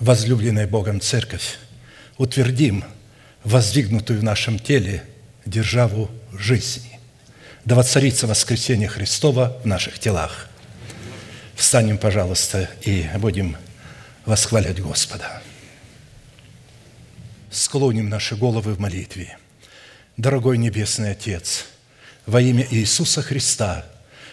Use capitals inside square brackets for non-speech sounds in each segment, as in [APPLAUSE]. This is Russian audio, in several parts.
возлюбленная Богом Церковь, утвердим воздвигнутую в нашем теле державу жизни. Да воцарится воскресение Христова в наших телах. Встанем, пожалуйста, и будем восхвалять Господа. Склоним наши головы в молитве. Дорогой Небесный Отец, во имя Иисуса Христа –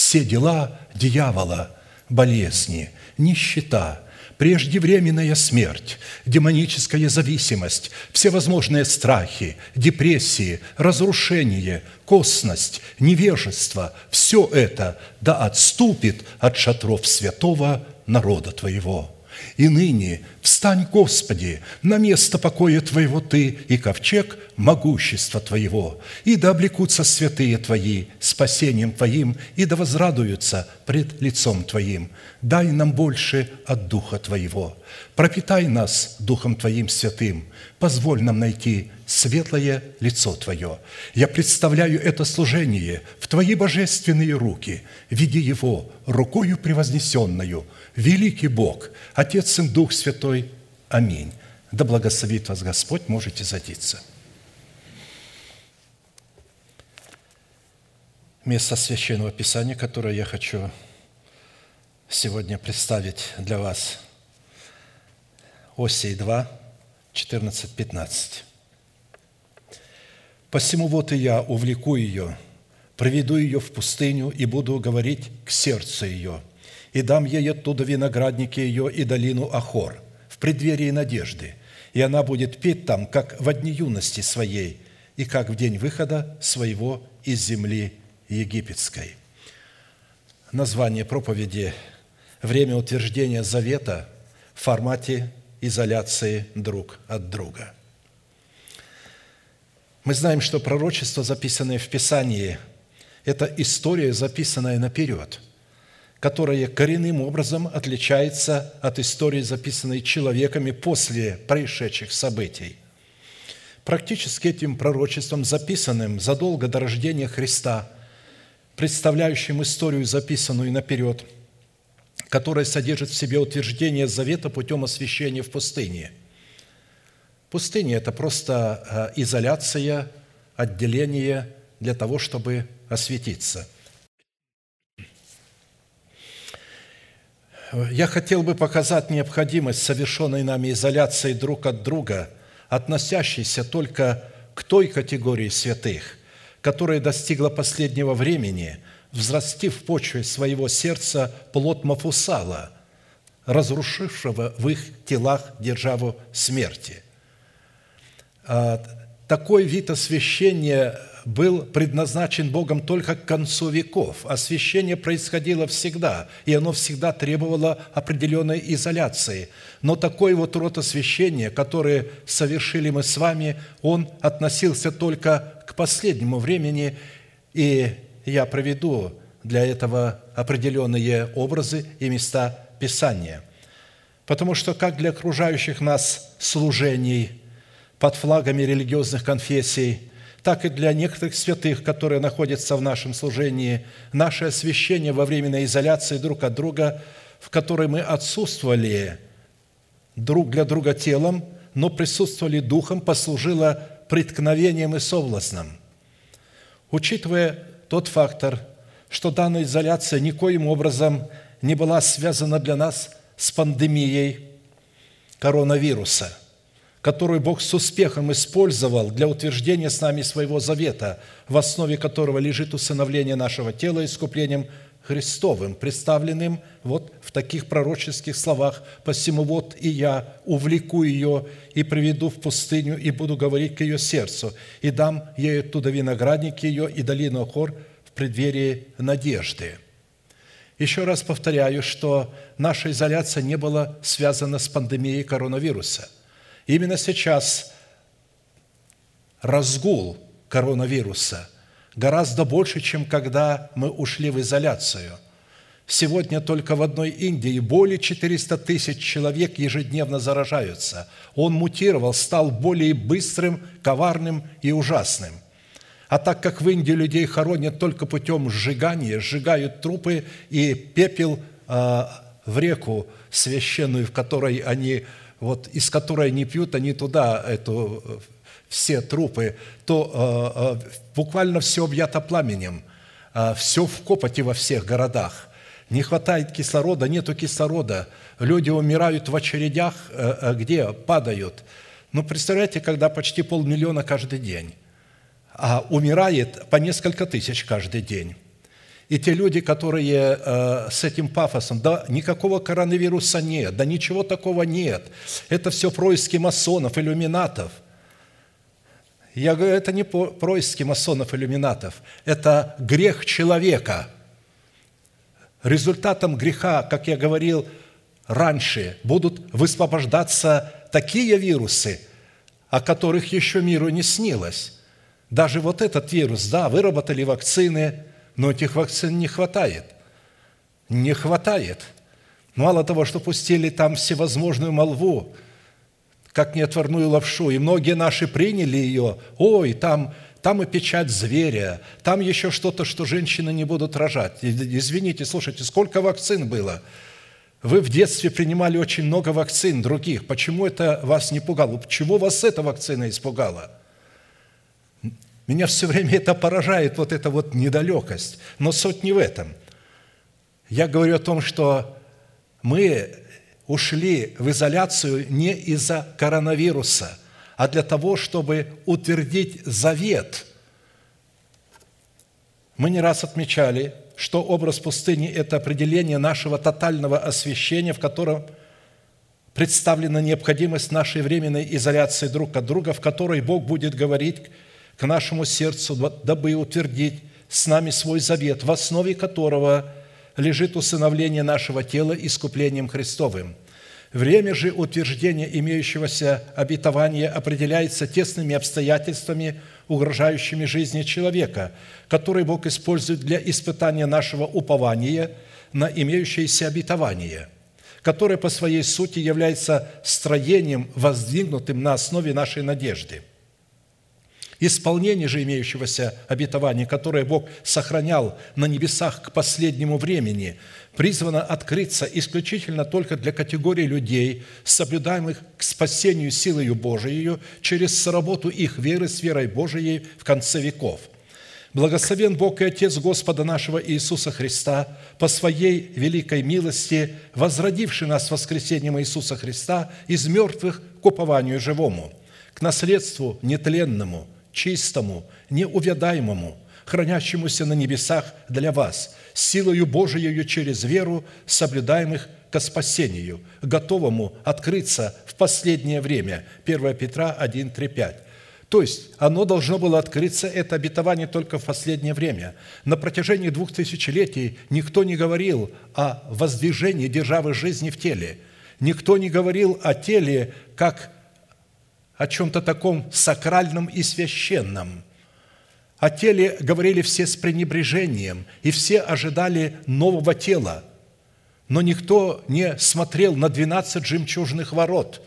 все дела дьявола, болезни, нищета, преждевременная смерть, демоническая зависимость, всевозможные страхи, депрессии, разрушение, косность, невежество – все это да отступит от шатров святого народа Твоего. И ныне встань, Господи, на место покоя Твоего Ты и ковчег могущества Твоего, и да облекутся святые Твои спасением Твоим, и да возрадуются пред лицом Твоим. Дай нам больше от Духа Твоего. Пропитай нас Духом Твоим святым. Позволь нам найти светлое лицо Твое. Я представляю это служение в Твои божественные руки. Веди его рукою превознесенную. Великий Бог, Отец и Дух Святой. Аминь. Да благословит вас Господь, можете садиться. Место Священного Писания, которое я хочу сегодня представить для вас. Осей 2, 14, 15. Посему вот и я увлеку ее, проведу ее в пустыню и буду говорить к сердцу ее, и дам ей оттуда виноградники ее и долину Ахор в преддверии надежды, и она будет петь там, как в дни юности своей, и как в день выхода своего из земли египетской». Название проповеди «Время утверждения завета» в формате изоляции друг от друга – мы знаем, что пророчество, записанное в Писании, это история, записанная наперед, которая коренным образом отличается от истории, записанной человеками после происшедших событий. Практически этим пророчеством, записанным задолго до рождения Христа, представляющим историю, записанную наперед, которая содержит в себе утверждение завета путем освящения в пустыне – Пустыня – это просто э, изоляция, отделение для того, чтобы осветиться. Я хотел бы показать необходимость совершенной нами изоляции друг от друга, относящейся только к той категории святых, которая достигла последнего времени, взрастив в почве своего сердца плод Мафусала, разрушившего в их телах державу смерти – а, такой вид освящения был предназначен Богом только к концу веков. Освящение происходило всегда, и оно всегда требовало определенной изоляции. Но такой вот род освящения, который совершили мы с вами, он относился только к последнему времени, и я проведу для этого определенные образы и места Писания. Потому что как для окружающих нас служений – под флагами религиозных конфессий, так и для некоторых святых, которые находятся в нашем служении, наше освящение во временной изоляции друг от друга, в которой мы отсутствовали друг для друга телом, но присутствовали духом, послужило преткновением и совластным. Учитывая тот фактор, что данная изоляция никоим образом не была связана для нас с пандемией коронавируса – которую Бог с успехом использовал для утверждения с нами своего завета, в основе которого лежит усыновление нашего тела искуплением Христовым, представленным вот в таких пророческих словах «Посему вот и я увлеку ее и приведу в пустыню, и буду говорить к ее сердцу, и дам ей оттуда виноградник ее и долину Хор в преддверии надежды». Еще раз повторяю, что наша изоляция не была связана с пандемией коронавируса – Именно сейчас разгул коронавируса гораздо больше, чем когда мы ушли в изоляцию. Сегодня только в одной Индии более 400 тысяч человек ежедневно заражаются. Он мутировал, стал более быстрым, коварным и ужасным. А так как в Индии людей хоронят только путем сжигания, сжигают трупы и пепел э, в реку священную, в которой они, вот, из которой они пьют, они туда эту все трупы, то э, э, буквально все объято пламенем, э, все в копоте во всех городах. Не хватает кислорода, нету кислорода. Люди умирают в очередях, где падают. Ну, представляете, когда почти полмиллиона каждый день, а умирает по несколько тысяч каждый день. И те люди, которые э, с этим пафосом, да никакого коронавируса нет, да ничего такого нет. Это все происки масонов, иллюминатов – я говорю, это не происки масонов-иллюминатов, это грех человека. Результатом греха, как я говорил раньше, будут высвобождаться такие вирусы, о которых еще миру не снилось. Даже вот этот вирус, да, выработали вакцины, но этих вакцин не хватает. Не хватает. Мало того, что пустили там всевозможную молву, как неотварную лапшу, и многие наши приняли ее. Ой, там, там и печать зверя, там еще что-то, что женщины не будут рожать. Извините, слушайте, сколько вакцин было? Вы в детстве принимали очень много вакцин других. Почему это вас не пугало? Почему вас эта вакцина испугала? Меня все время это поражает, вот эта вот недалекость. Но суть не в этом. Я говорю о том, что мы ушли в изоляцию не из-за коронавируса, а для того, чтобы утвердить завет. Мы не раз отмечали, что образ пустыни – это определение нашего тотального освящения, в котором представлена необходимость нашей временной изоляции друг от друга, в которой Бог будет говорить к нашему сердцу, дабы утвердить с нами свой завет, в основе которого – лежит усыновление нашего тела искуплением Христовым. Время же утверждения имеющегося обетования определяется тесными обстоятельствами, угрожающими жизни человека, которые Бог использует для испытания нашего упования на имеющееся обетование, которое по своей сути является строением, воздвигнутым на основе нашей надежды – Исполнение же имеющегося обетования, которое Бог сохранял на небесах к последнему времени, призвано открыться исключительно только для категории людей, соблюдаемых к спасению силою Божией через сработу их веры с верой Божией в конце веков. Благословен Бог и Отец Господа нашего Иисуса Христа, по Своей великой милости, возродивший нас воскресением Иисуса Христа из мертвых к упованию живому, к наследству нетленному – чистому, неувядаемому, хранящемуся на небесах для вас, силою Божией через веру, соблюдаемых ко спасению, готовому открыться в последнее время. 1 Петра 1, 3, 5. То есть оно должно было открыться, это обетование только в последнее время. На протяжении двух тысячелетий никто не говорил о воздвижении державы жизни в теле. Никто не говорил о теле как о чем-то таком сакральном и священном. О теле говорили все с пренебрежением, и все ожидали нового тела. Но никто не смотрел на 12 жемчужных ворот,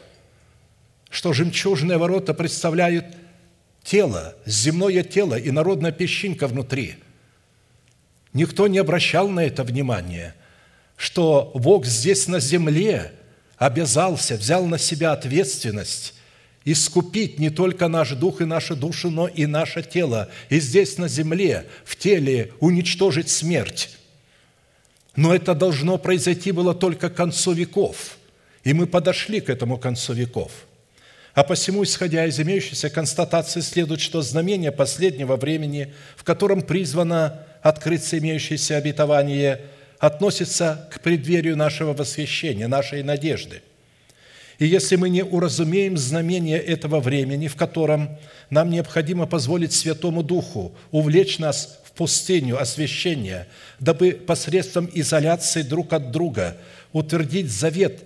что жемчужные ворота представляют тело, земное тело и народная песчинка внутри. Никто не обращал на это внимания, что Бог здесь на земле обязался, взял на себя ответственность искупить не только наш дух и нашу душу, но и наше тело. И здесь на земле, в теле, уничтожить смерть. Но это должно произойти было только к концу веков. И мы подошли к этому концу веков. А посему, исходя из имеющейся констатации, следует, что знамение последнего времени, в котором призвано открыться имеющееся обетование, относится к преддверию нашего восхищения, нашей надежды – и если мы не уразумеем знамения этого времени, в котором нам необходимо позволить Святому Духу увлечь нас в пустыню освящения, дабы посредством изоляции друг от друга утвердить завет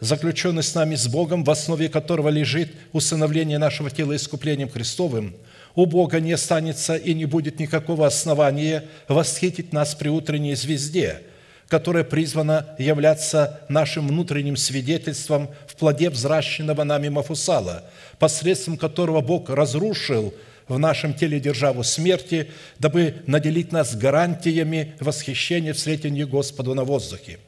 заключенный с нами с Богом, в основе которого лежит усыновление нашего тела искуплением Христовым, у Бога не останется и не будет никакого основания восхитить нас при утренней звезде, которая призвана являться нашим внутренним свидетельством в плоде взращенного нами Мафусала, посредством которого Бог разрушил в нашем теле державу смерти, дабы наделить нас гарантиями восхищения в сретении Господу на воздухе.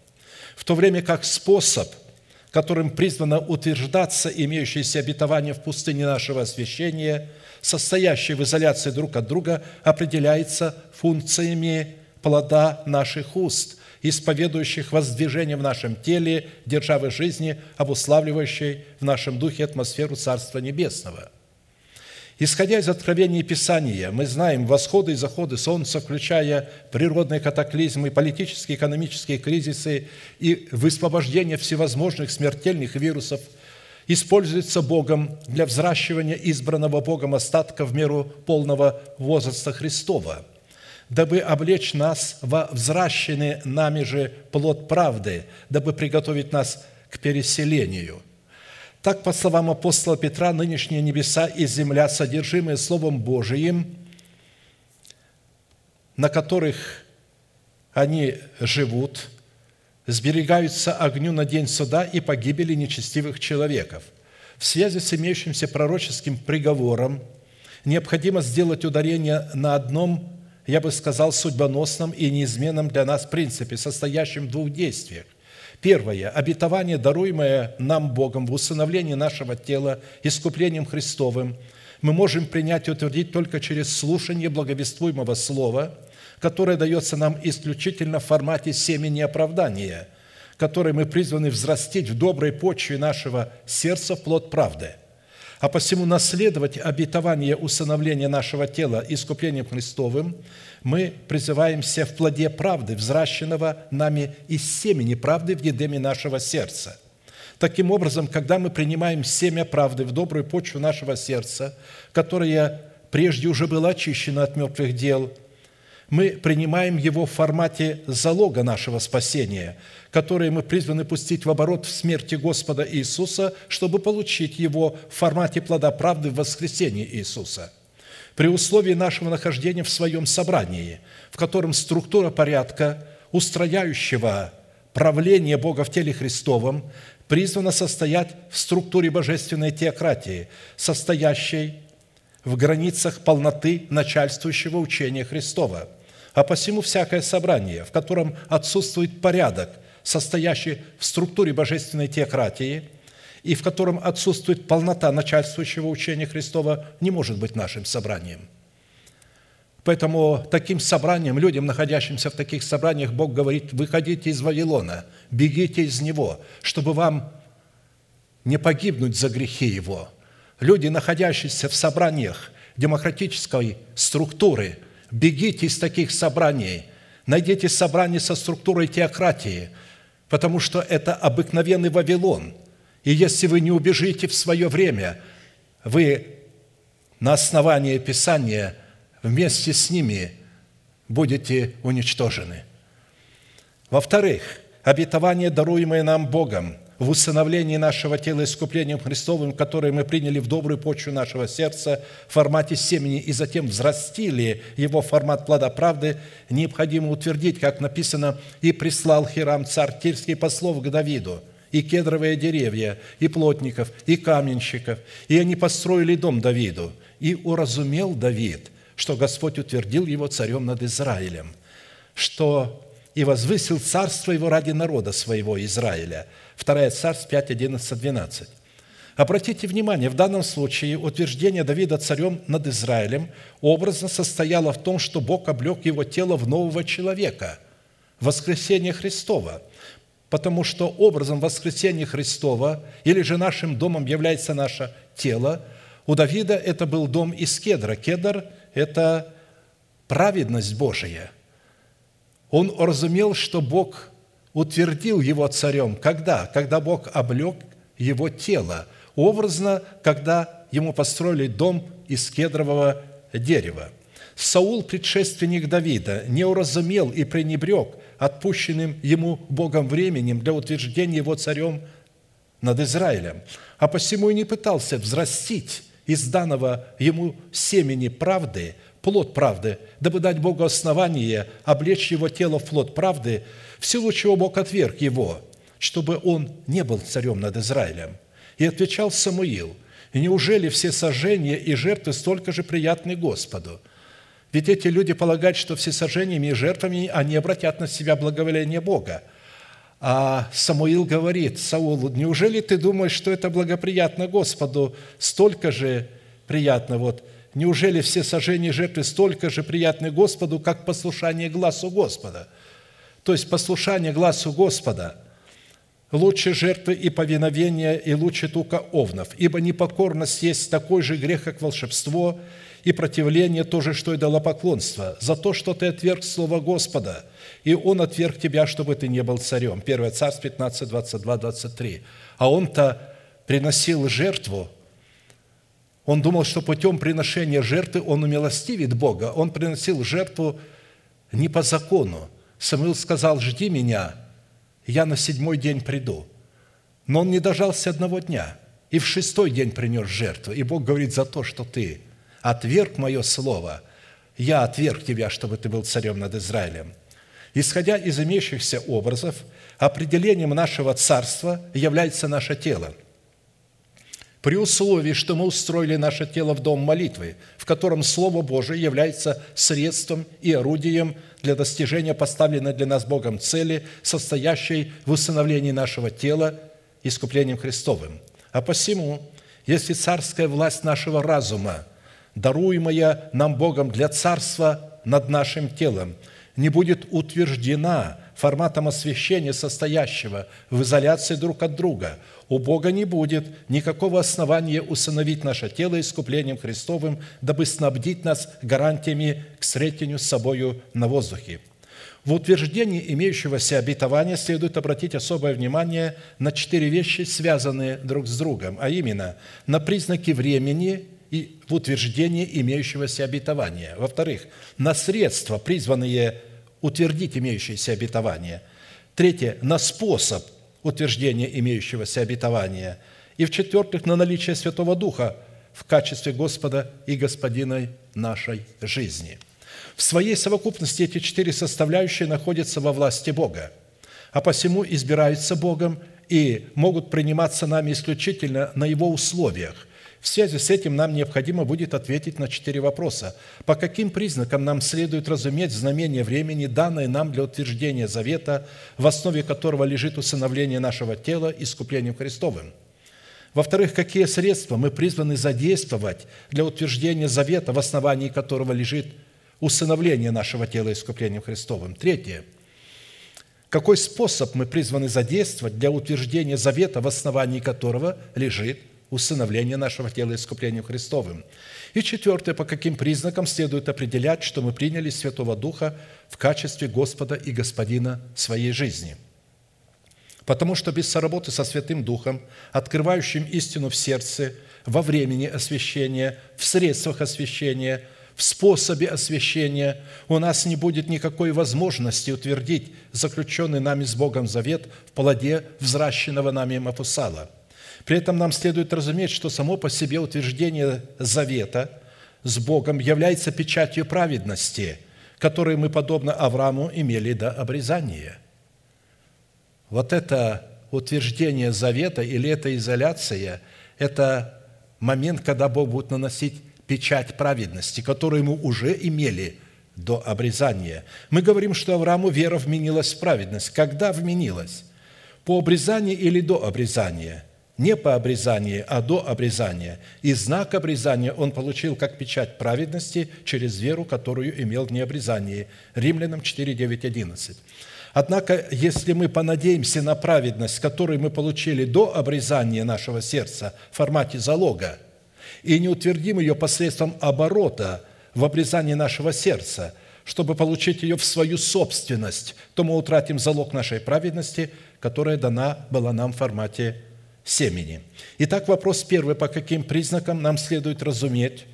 В то время как способ – которым призвано утверждаться имеющееся обетование в пустыне нашего освящения, состоящее в изоляции друг от друга, определяется функциями плода наших уст, исповедующих воздвижение в нашем теле державы жизни, обуславливающей в нашем духе атмосферу Царства Небесного – Исходя из откровений Писания, мы знаем восходы и заходы Солнца, включая природные катаклизмы, политические, экономические кризисы и высвобождение всевозможных смертельных вирусов, используется Богом для взращивания избранного Богом остатка в меру полного возраста Христова, дабы облечь нас во взращенный нами же плод правды, дабы приготовить нас к переселению – так, по словам апостола Петра, нынешние небеса и земля, содержимые Словом Божиим, на которых они живут, сберегаются огню на день суда и погибели нечестивых человеков. В связи с имеющимся пророческим приговором необходимо сделать ударение на одном, я бы сказал, судьбоносном и неизменном для нас принципе, состоящем в двух действиях. Первое. Обетование, даруемое нам Богом в усыновлении нашего тела искуплением Христовым, мы можем принять и утвердить только через слушание благовествуемого слова, которое дается нам исключительно в формате семени оправдания, которое мы призваны взрастить в доброй почве нашего сердца плод правды – а посему наследовать обетование усыновления нашего тела искуплением Христовым мы призываемся в плоде правды, взращенного нами из семени правды в едеме нашего сердца. Таким образом, когда мы принимаем семя правды в добрую почву нашего сердца, которое прежде уже было очищено от мертвых дел – мы принимаем его в формате залога нашего спасения, которое мы призваны пустить в оборот в смерти Господа Иисуса, чтобы получить его в формате плода правды в воскресении Иисуса. При условии нашего нахождения в своем собрании, в котором структура порядка, устрояющего правление Бога в теле Христовом, призвана состоять в структуре божественной теократии, состоящей в границах полноты начальствующего учения Христова – а посему всякое собрание, в котором отсутствует порядок, состоящий в структуре божественной теократии, и в котором отсутствует полнота начальствующего учения Христова, не может быть нашим собранием. Поэтому таким собранием, людям, находящимся в таких собраниях, Бог говорит, выходите из Вавилона, бегите из него, чтобы вам не погибнуть за грехи его. Люди, находящиеся в собраниях демократической структуры – Бегите из таких собраний. Найдите собрание со структурой теократии, потому что это обыкновенный Вавилон. И если вы не убежите в свое время, вы на основании Писания вместе с ними будете уничтожены. Во-вторых, обетование, даруемое нам Богом – в усыновлении нашего тела искуплением Христовым, которое мы приняли в добрую почву нашего сердца в формате семени и затем взрастили его формат плода правды, необходимо утвердить, как написано, «И прислал Хирам царь Тирский послов к Давиду, и кедровые деревья, и плотников, и каменщиков, и они построили дом Давиду. И уразумел Давид, что Господь утвердил его царем над Израилем, что и возвысил царство его ради народа своего Израиля, 2 Царств 5, 11, 12. Обратите внимание, в данном случае утверждение Давида царем над Израилем образно состояло в том, что Бог облег его тело в нового человека, воскресение Христова, потому что образом воскресения Христова или же нашим домом является наше тело, у Давида это был дом из кедра. Кедр – это праведность Божия. Он разумел, что Бог утвердил его царем. Когда? Когда Бог облег его тело. Образно, когда ему построили дом из кедрового дерева. Саул, предшественник Давида, не уразумел и пренебрег отпущенным ему Богом временем для утверждения его царем над Израилем, а посему и не пытался взрастить из данного ему семени правды плод правды, дабы дать Богу основание облечь его тело в плод правды, в силу чего Бог отверг его, чтобы он не был царем над Израилем. И отвечал Самуил, неужели все сожжения и жертвы столько же приятны Господу? Ведь эти люди полагают, что все сожжениями и жертвами они обратят на себя благоволение Бога. А Самуил говорит Саулу, неужели ты думаешь, что это благоприятно Господу, столько же приятно вот неужели все сожжения жертвы столько же приятны Господу, как послушание глазу Господа? То есть послушание глазу Господа лучше жертвы и повиновения, и лучше тука овнов, ибо непокорность есть такой же грех, как волшебство, и противление то же, что и поклонство за то, что ты отверг Слово Господа, и Он отверг тебя, чтобы ты не был царем. 1 Царств 15, 22, 23. А Он-то приносил жертву, он думал, что путем приношения жертвы он умилостивит Бога. Он приносил жертву не по закону. Самуил сказал, жди меня, я на седьмой день приду. Но он не дожался одного дня. И в шестой день принес жертву. И Бог говорит, за то, что ты отверг мое слово, я отверг тебя, чтобы ты был царем над Израилем. Исходя из имеющихся образов, определением нашего царства является наше тело – при условии, что мы устроили наше тело в дом молитвы, в котором Слово Божие является средством и орудием для достижения поставленной для нас Богом цели, состоящей в усыновлении нашего тела искуплением Христовым. А посему, если царская власть нашего разума, даруемая нам Богом для царства над нашим телом, не будет утверждена форматом освящения, состоящего в изоляции друг от друга, у Бога не будет никакого основания усыновить наше тело искуплением Христовым, дабы снабдить нас гарантиями к встретению с собою на воздухе. В утверждении имеющегося обетования следует обратить особое внимание на четыре вещи, связанные друг с другом, а именно на признаки времени и в утверждении имеющегося обетования. Во-вторых, на средства, призванные утвердить имеющееся обетование. Третье, на способ утверждения имеющегося обетования. И в-четвертых, на наличие Святого Духа в качестве Господа и Господина нашей жизни. В своей совокупности эти четыре составляющие находятся во власти Бога, а посему избираются Богом и могут приниматься нами исключительно на Его условиях, в связи с этим нам необходимо будет ответить на четыре вопроса. По каким признакам нам следует разуметь знамение времени, данное нам для утверждения завета, в основе которого лежит усыновление нашего тела искуплением Христовым? Во-вторых, какие средства мы призваны задействовать для утверждения завета, в основании которого лежит усыновление нашего тела искуплением Христовым? Третье. Какой способ мы призваны задействовать для утверждения завета, в основании которого лежит усыновление нашего тела искуплением Христовым. И четвертое, по каким признакам следует определять, что мы приняли Святого Духа в качестве Господа и Господина своей жизни. Потому что без соработы со Святым Духом, открывающим истину в сердце, во времени освящения, в средствах освящения, в способе освящения, у нас не будет никакой возможности утвердить заключенный нами с Богом завет в плоде взращенного нами Мафусала – при этом нам следует разуметь, что само по себе утверждение завета с Богом является печатью праведности, которой мы, подобно Аврааму, имели до обрезания. Вот это утверждение завета или эта изоляция – это момент, когда Бог будет наносить печать праведности, которую мы уже имели до обрезания. Мы говорим, что Аврааму вера вменилась в праведность. Когда вменилась? По обрезанию или до обрезания – не по обрезанию, а до обрезания. И знак обрезания он получил как печать праведности через веру, которую имел в необрезании. Римлянам 4, 9, 11. Однако, если мы понадеемся на праведность, которую мы получили до обрезания нашего сердца в формате залога, и не утвердим ее посредством оборота в обрезании нашего сердца, чтобы получить ее в свою собственность, то мы утратим залог нашей праведности, которая дана была нам в формате семени. Итак, вопрос первый. По каким признакам нам следует разуметь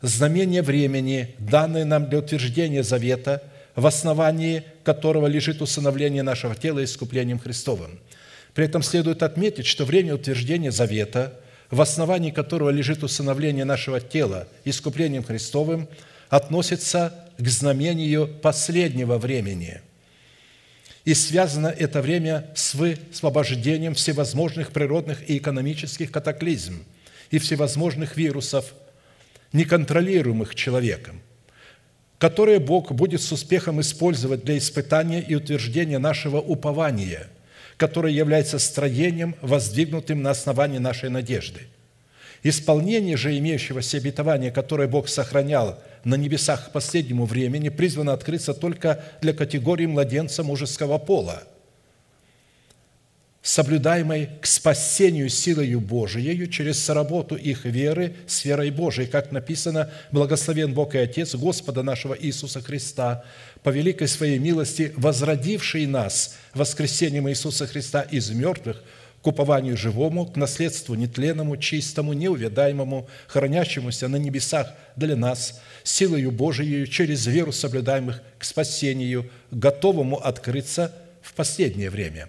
знамение времени, данное нам для утверждения завета, в основании которого лежит усыновление нашего тела искуплением Христовым? При этом следует отметить, что время утверждения завета, в основании которого лежит усыновление нашего тела искуплением Христовым, относится к знамению последнего времени. И связано это время с высвобождением всевозможных природных и экономических катаклизм и всевозможных вирусов, неконтролируемых человеком, которые Бог будет с успехом использовать для испытания и утверждения нашего упования, которое является строением, воздвигнутым на основании нашей надежды. Исполнение же имеющегося обетования, которое Бог сохранял на небесах к последнему времени, призвано открыться только для категории младенца мужеского пола – соблюдаемой к спасению силою Божией через соработу их веры с верой Божией, как написано, «Благословен Бог и Отец Господа нашего Иисуса Христа, по великой Своей милости, возродивший нас воскресением Иисуса Христа из мертвых упованию живому, к наследству нетленному, чистому, неувядаемому, хранящемуся на небесах для нас, силою Божией через веру соблюдаемых к спасению, готовому открыться в последнее время»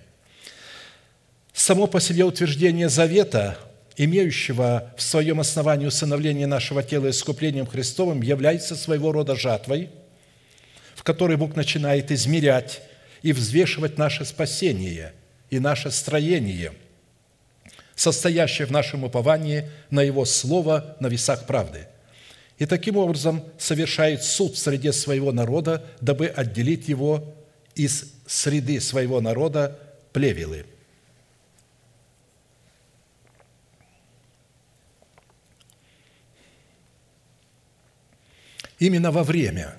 Само по себе утверждение завета, имеющего в своем основании усыновление нашего тела искуплением Христовым, является своего рода жатвой, в которой Бог начинает измерять и взвешивать наше спасение и наше строение, состоящее в нашем уповании на Его Слово на весах правды. И таким образом совершает суд в среде своего народа, дабы отделить его из среды своего народа плевелы – Именно во время,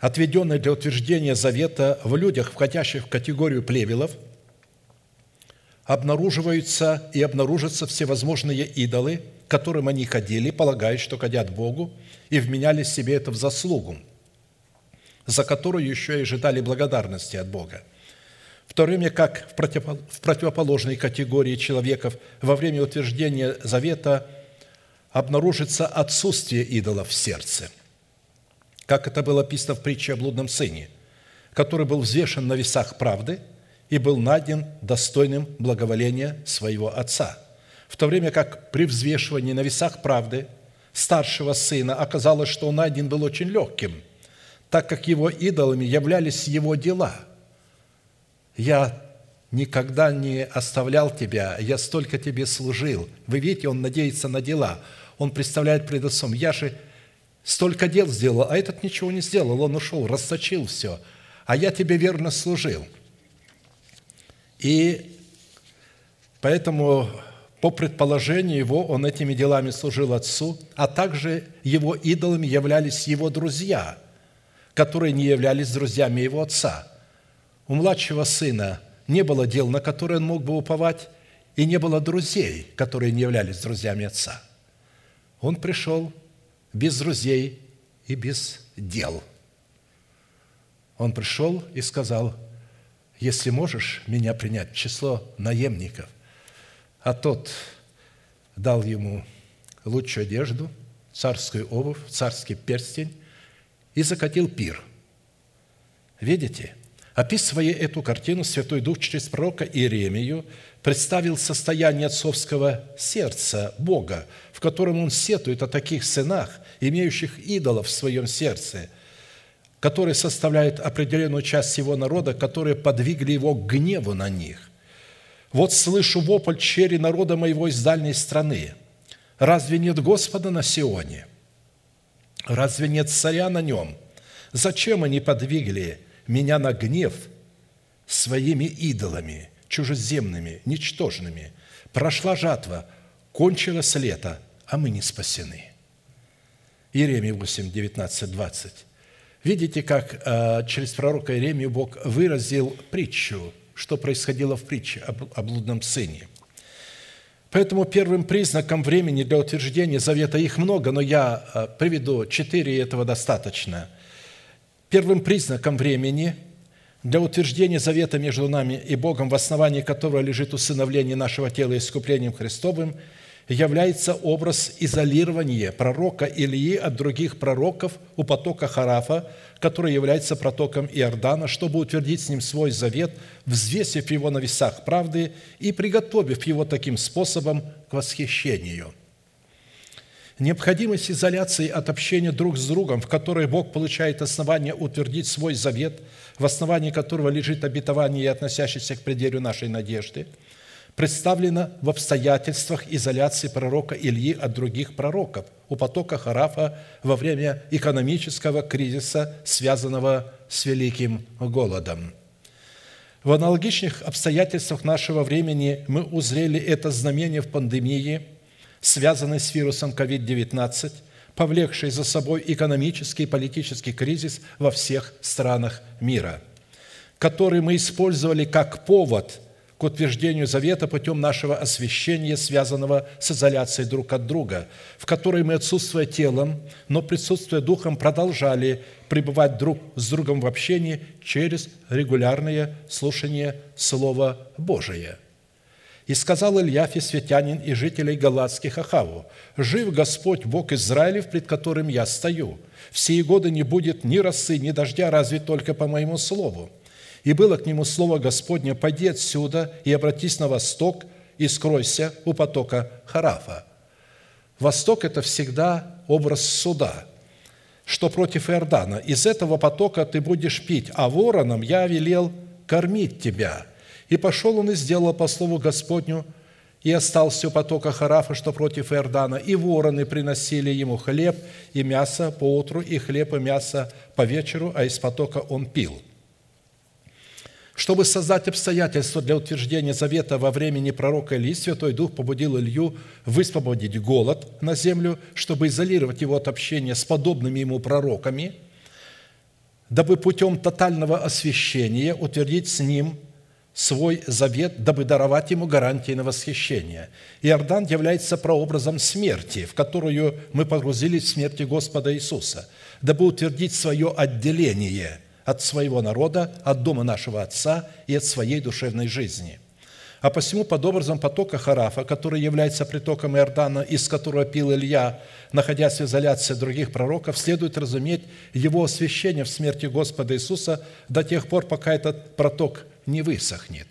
отведенное для утверждения завета в людях, входящих в категорию плевелов, обнаруживаются и обнаружатся всевозможные идолы, которым они ходили, полагая, что ходят Богу, и вменяли себе это в заслугу, за которую еще и ожидали благодарности от Бога. В то время как в противоположной категории человеков во время утверждения завета обнаружится отсутствие идолов в сердце – как это было описано в притче о блудном сыне, который был взвешен на весах правды и был найден достойным благоволения своего отца. В то время как при взвешивании на весах правды старшего сына оказалось, что он найден был очень легким, так как его идолами являлись его дела. «Я никогда не оставлял тебя, я столько тебе служил». Вы видите, он надеется на дела. Он представляет пред отцом, «Я же столько дел сделал, а этот ничего не сделал, он ушел, расточил все, а я тебе верно служил. И поэтому, по предположению его, он этими делами служил отцу, а также его идолами являлись его друзья, которые не являлись друзьями его отца. У младшего сына не было дел, на которые он мог бы уповать, и не было друзей, которые не являлись друзьями отца. Он пришел без друзей и без дел. Он пришел и сказал, если можешь меня принять число наемников. А тот дал ему лучшую одежду, царскую обувь, царский перстень и закатил пир. Видите? Описывая эту картину, Святой Дух через пророка Иеремию представил состояние отцовского сердца Бога, в котором он сетует о таких сынах, имеющих идолов в своем сердце, которые составляют определенную часть его народа, которые подвигли его к гневу на них. «Вот слышу вопль чери народа моего из дальней страны. Разве нет Господа на Сионе? Разве нет царя на нем? Зачем они подвигли меня на гнев своими идолами, чужеземными, ничтожными? Прошла жатва, кончилось лето, а мы не спасены». Иеремия 8, 19, 20. Видите, как э, через пророка Иеремию Бог выразил притчу, что происходило в притче о блудном сыне. Поэтому первым признаком времени для утверждения завета их много, но я э, приведу четыре, и этого достаточно. Первым признаком времени для утверждения завета между нами и Богом, в основании которого лежит усыновление нашего тела искуплением Христовым – является образ изолирования пророка Илии от других пророков у потока Харафа, который является протоком Иордана, чтобы утвердить с ним свой завет, взвесив его на весах правды и приготовив его таким способом к восхищению. Необходимость изоляции от общения друг с другом, в которой Бог получает основание утвердить свой завет, в основании которого лежит обетование, относящееся к пределу нашей надежды – представлена в обстоятельствах изоляции пророка Ильи от других пророков у потока Харафа во время экономического кризиса, связанного с великим голодом. В аналогичных обстоятельствах нашего времени мы узрели это знамение в пандемии, связанной с вирусом COVID-19, повлекшей за собой экономический и политический кризис во всех странах мира, который мы использовали как повод – к утверждению завета путем нашего освящения, связанного с изоляцией друг от друга, в которой мы, отсутствуя телом, но присутствуя духом, продолжали пребывать друг с другом в общении через регулярное слушание Слова Божия. «И сказал Илья Фесветянин и жителей Галатских Ахаву, «Жив Господь Бог Израилев, пред которым я стою. В сии годы не будет ни росы, ни дождя, разве только по моему слову. И было к нему слово Господне, «Пойди отсюда и обратись на восток, и скройся у потока Харафа». Восток – это всегда образ суда, что против Иордана. Из этого потока ты будешь пить, а вороном я велел кормить тебя. И пошел он и сделал по слову Господню, и остался у потока Харафа, что против Иордана, и вороны приносили ему хлеб и мясо по утру, и хлеб и мясо по вечеру, а из потока он пил – чтобы создать обстоятельства для утверждения завета во времени пророка Илии, Святой Дух побудил Илью высвободить голод на землю, чтобы изолировать его от общения с подобными ему пророками, дабы путем тотального освящения утвердить с ним свой завет, дабы даровать ему гарантии на восхищение. Иордан является прообразом смерти, в которую мы погрузились в смерти Господа Иисуса, дабы утвердить свое отделение – от своего народа, от дома нашего Отца и от своей душевной жизни. А посему под образом потока Харафа, который является притоком Иордана, из которого пил Илья, находясь в изоляции других пророков, следует разуметь его освящение в смерти Господа Иисуса до тех пор, пока этот проток не высохнет.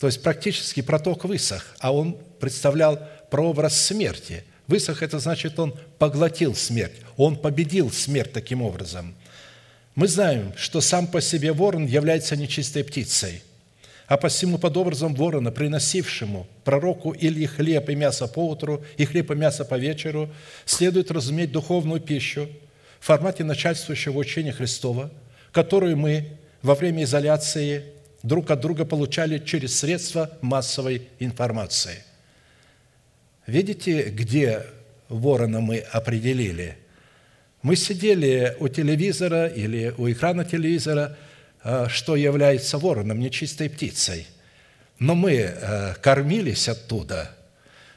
То есть практически проток высох, а он представлял прообраз смерти. Высох – это значит, он поглотил смерть, он победил смерть таким образом. Мы знаем, что сам по себе ворон является нечистой птицей, а посему под образом ворона, приносившему пророку или хлеб и мясо по утру, и хлеб и мясо по вечеру, следует разуметь духовную пищу в формате начальствующего учения Христова, которую мы во время изоляции друг от друга получали через средства массовой информации. Видите, где ворона мы определили – мы сидели у телевизора или у экрана телевизора, э, что является вороном, нечистой птицей. Но мы э, кормились оттуда,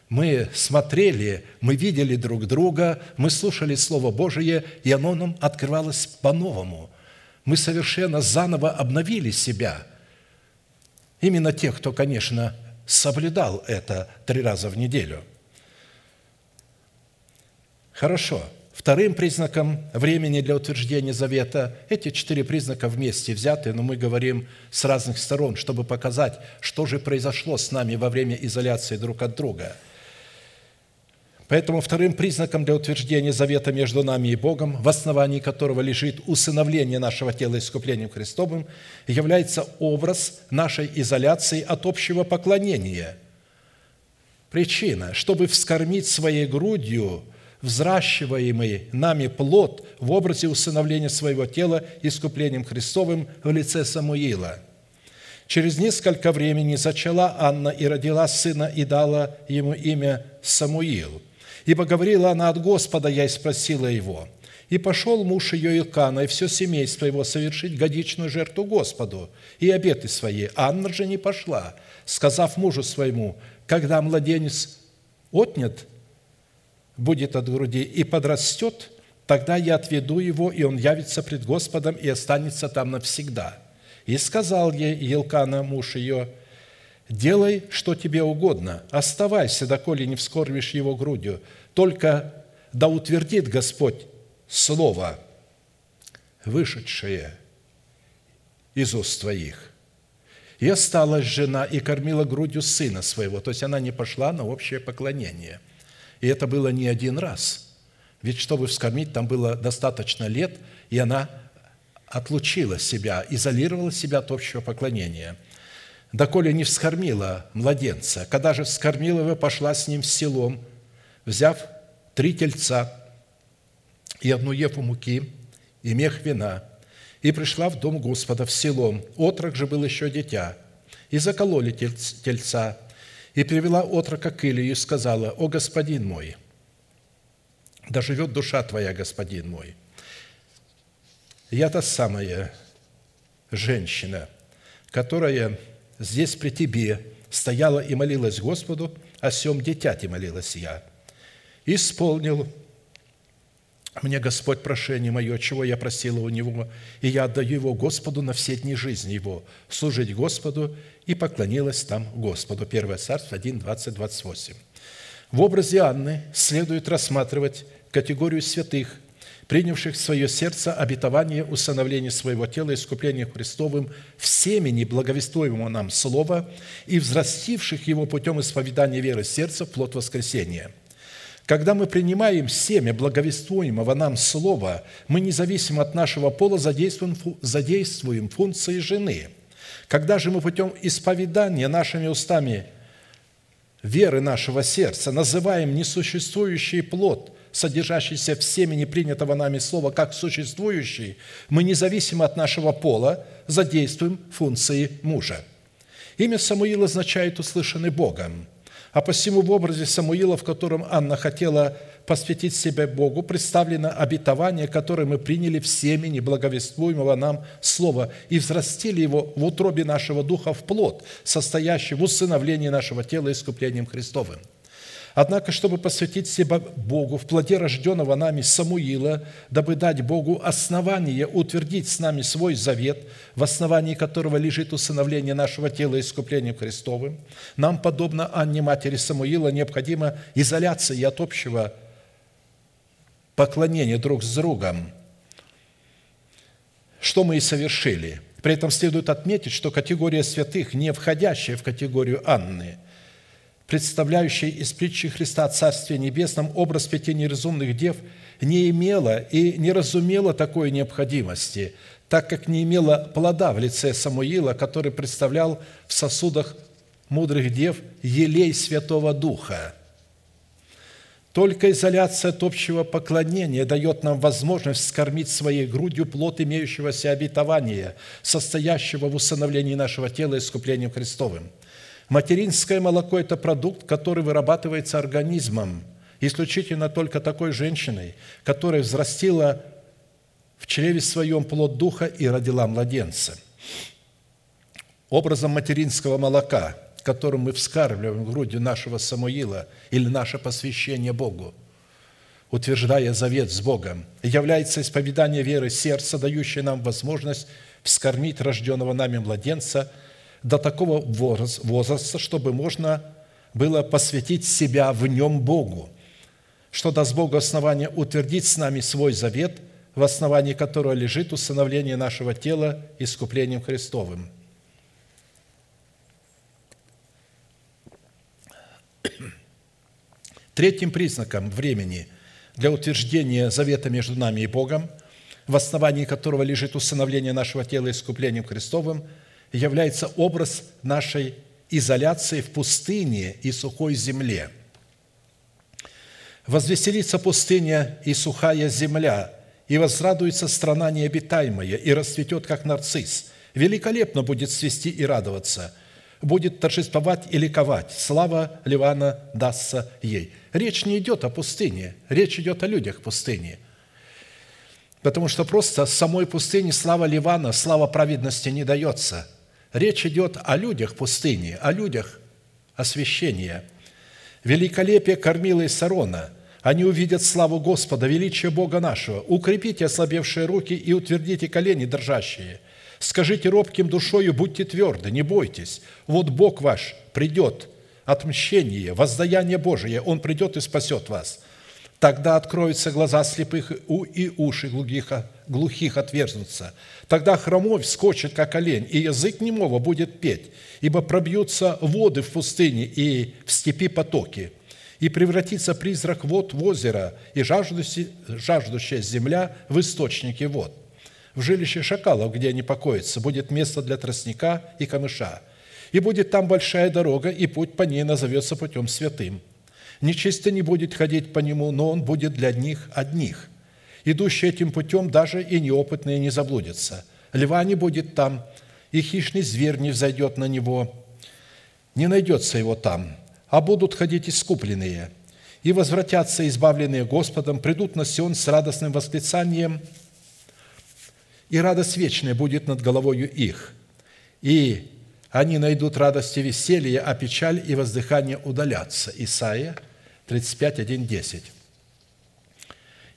мы смотрели, мы видели друг друга, мы слушали Слово Божие, и оно нам открывалось по-новому. Мы совершенно заново обновили себя. Именно тех, кто, конечно, соблюдал это три раза в неделю. Хорошо – Вторым признаком времени для утверждения завета, эти четыре признака вместе взяты, но мы говорим с разных сторон, чтобы показать, что же произошло с нами во время изоляции друг от друга. Поэтому вторым признаком для утверждения завета между нами и Богом, в основании которого лежит усыновление нашего тела искуплением Христовым, является образ нашей изоляции от общего поклонения. Причина, чтобы вскормить своей грудью – взращиваемый нами плод в образе усыновления своего тела искуплением Христовым в лице Самуила. Через несколько времени зачала Анна и родила сына и дала ему имя Самуил. Ибо говорила она от Господа, я и спросила его. И пошел муж ее Илкана и все семейство его совершить годичную жертву Господу и обеты свои. Анна же не пошла, сказав мужу своему, когда младенец отнят будет от груди и подрастет, тогда я отведу его, и он явится пред Господом и останется там навсегда». И сказал ей Елкана, муж ее, делай, что тебе угодно, оставайся, доколе не вскормишь его грудью, только да утвердит Господь слово, вышедшее из уст твоих. И осталась жена и кормила грудью сына своего, то есть она не пошла на общее поклонение. И это было не один раз. Ведь чтобы вскормить, там было достаточно лет, и она отлучила себя, изолировала себя от общего поклонения. Доколе не вскормила младенца, когда же вскормила его, пошла с ним в селом, взяв три тельца и одну ефу муки, и мех вина, и пришла в дом Господа в селом. Отрок же был еще дитя. И закололи тельца, и привела отрока к Илию и сказала, «О, господин мой, да живет душа твоя, господин мой». Я та самая женщина, которая здесь при тебе стояла и молилась Господу, о сем дитяте молилась я. Исполнил мне Господь прошение мое, чего я просила у Него, и я отдаю его Господу на все дни жизни его, служить Господу, и поклонилась там Господу». 1 Царство 1, 20, 28. В образе Анны следует рассматривать категорию святых, принявших в свое сердце обетование усыновления своего тела искуплением Христовым в семени благовествуемого нам Слова и взрастивших его путем исповедания веры сердца в плод воскресения – когда мы принимаем семя благовествуемого нам слова, мы независимо от нашего пола задействуем, задействуем функции жены. Когда же мы путем исповедания нашими устами веры нашего сердца называем несуществующий плод, содержащийся в семени принятого нами слова, как существующий, мы независимо от нашего пола задействуем функции мужа. Имя Самуил означает «услышанный Богом», а посему в образе Самуила, в котором Анна хотела посвятить себя Богу, представлено обетование, которое мы приняли в семени благовествуемого нам Слова и взрастили его в утробе нашего духа в плод, состоящий в усыновлении нашего тела искуплением Христовым – Однако, чтобы посвятить себя Богу в плоде рожденного нами Самуила, дабы дать Богу основание утвердить с нами свой завет, в основании которого лежит усыновление нашего тела искуплением Христовым, нам, подобно Анне, матери Самуила, необходима изоляция от общего поклонения друг с другом, что мы и совершили. При этом следует отметить, что категория святых, не входящая в категорию Анны – представляющий из притчи Христа Царствие Небесном образ пяти неразумных дев, не имела и не разумела такой необходимости, так как не имела плода в лице Самуила, который представлял в сосудах мудрых дев елей Святого Духа. Только изоляция от общего поклонения дает нам возможность скормить своей грудью плод имеющегося обетования, состоящего в усыновлении нашего тела искуплением Христовым – Материнское молоко – это продукт, который вырабатывается организмом, исключительно только такой женщиной, которая взрастила в чреве своем плод духа и родила младенца. Образом материнского молока, которым мы вскармливаем в груди нашего Самуила или наше посвящение Богу, утверждая завет с Богом, является исповедание веры сердца, дающее нам возможность вскормить рожденного нами младенца – до такого возраста, чтобы можно было посвятить себя в нем Богу, что даст Богу основание утвердить с нами свой завет, в основании которого лежит усыновление нашего тела искуплением Христовым. Третьим признаком времени для утверждения завета между нами и Богом, в основании которого лежит усыновление нашего тела искуплением Христовым – является образ нашей изоляции в пустыне и сухой земле. «Возвеселится пустыня и сухая земля, и возрадуется страна необитаемая, и расцветет, как нарцисс. Великолепно будет свести и радоваться, будет торжествовать и ликовать. Слава Ливана дастся ей». Речь не идет о пустыне, речь идет о людях пустыни. Потому что просто самой пустыне слава Ливана, слава праведности не дается – Речь идет о людях пустыни, о людях освящения. Великолепие кормила и Сарона. Они увидят славу Господа, величие Бога нашего. Укрепите ослабевшие руки и утвердите колени дрожащие. Скажите робким душою, будьте тверды, не бойтесь. Вот Бог ваш придет, отмщение, воздаяние Божие, Он придет и спасет вас. Тогда откроются глаза слепых и уши глухих, глухих отверзнутся. Тогда хромой вскочит, как олень, и язык немого будет петь, ибо пробьются воды в пустыне и в степи потоки, и превратится призрак вод в озеро, и жаждущая земля в источники вод. В жилище шакалов, где они покоятся, будет место для тростника и камыша, и будет там большая дорога, и путь по ней назовется путем святым – Нечисто не будет ходить по нему, но он будет для них одних. Идущие этим путем даже и неопытные не заблудятся. Льва не будет там, и хищный зверь не взойдет на него, не найдется его там, а будут ходить искупленные, и возвратятся избавленные Господом, придут на Сион с радостным восклицанием, и радость вечная будет над головою их. И они найдут радость и веселье, а печаль и воздыхание удалятся. Исайя 35, 1, 10.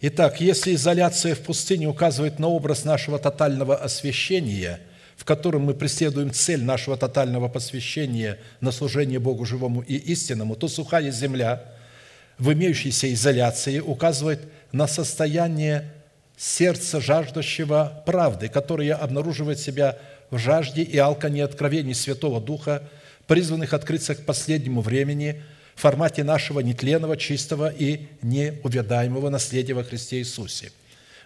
Итак, если изоляция в пустыне указывает на образ нашего тотального освящения, в котором мы преследуем цель нашего тотального посвящения на служение Богу живому и истинному, то сухая земля в имеющейся изоляции указывает на состояние сердца жаждущего правды, которое обнаруживает себя в жажде и алкане откровений Святого Духа, призванных открыться к последнему времени в формате нашего нетленного, чистого и неувядаемого наследия во Христе Иисусе.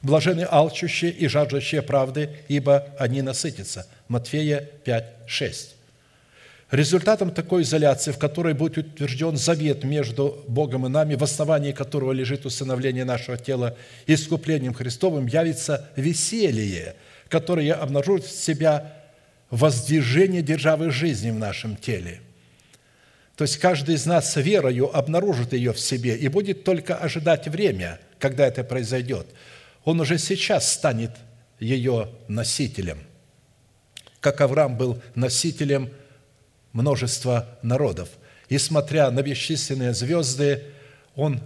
Блажены алчущие и жаждущие правды, ибо они насытятся. Матфея 5, 6. Результатом такой изоляции, в которой будет утвержден завет между Богом и нами, в основании которого лежит усыновление нашего тела искуплением Христовым, явится веселье – которые обнаружат в себя воздвижение державы жизни в нашем теле. То есть каждый из нас верою обнаружит ее в себе и будет только ожидать время, когда это произойдет. Он уже сейчас станет ее носителем, как Авраам был носителем множества народов. И смотря на бесчисленные звезды, он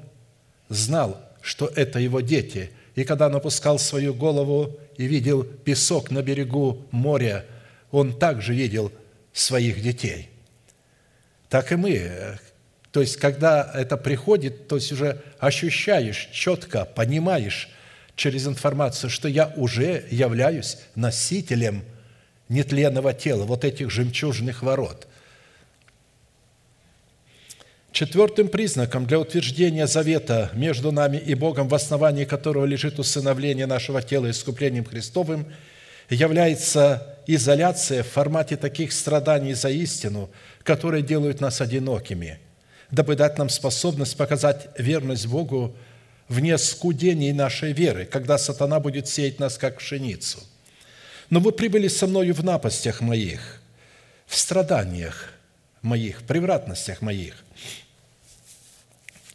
знал, что это его дети. И когда он опускал свою голову и видел песок на берегу моря, он также видел своих детей. Так и мы. То есть, когда это приходит, то есть уже ощущаешь четко, понимаешь через информацию, что я уже являюсь носителем нетленного тела, вот этих жемчужных ворот – Четвертым признаком для утверждения завета между нами и Богом, в основании которого лежит усыновление нашего тела искуплением Христовым, является изоляция в формате таких страданий за истину, которые делают нас одинокими, дабы дать нам способность показать верность Богу вне скудений нашей веры, когда сатана будет сеять нас, как пшеницу. Но вы прибыли со мною в напастях моих, в страданиях моих, в превратностях моих,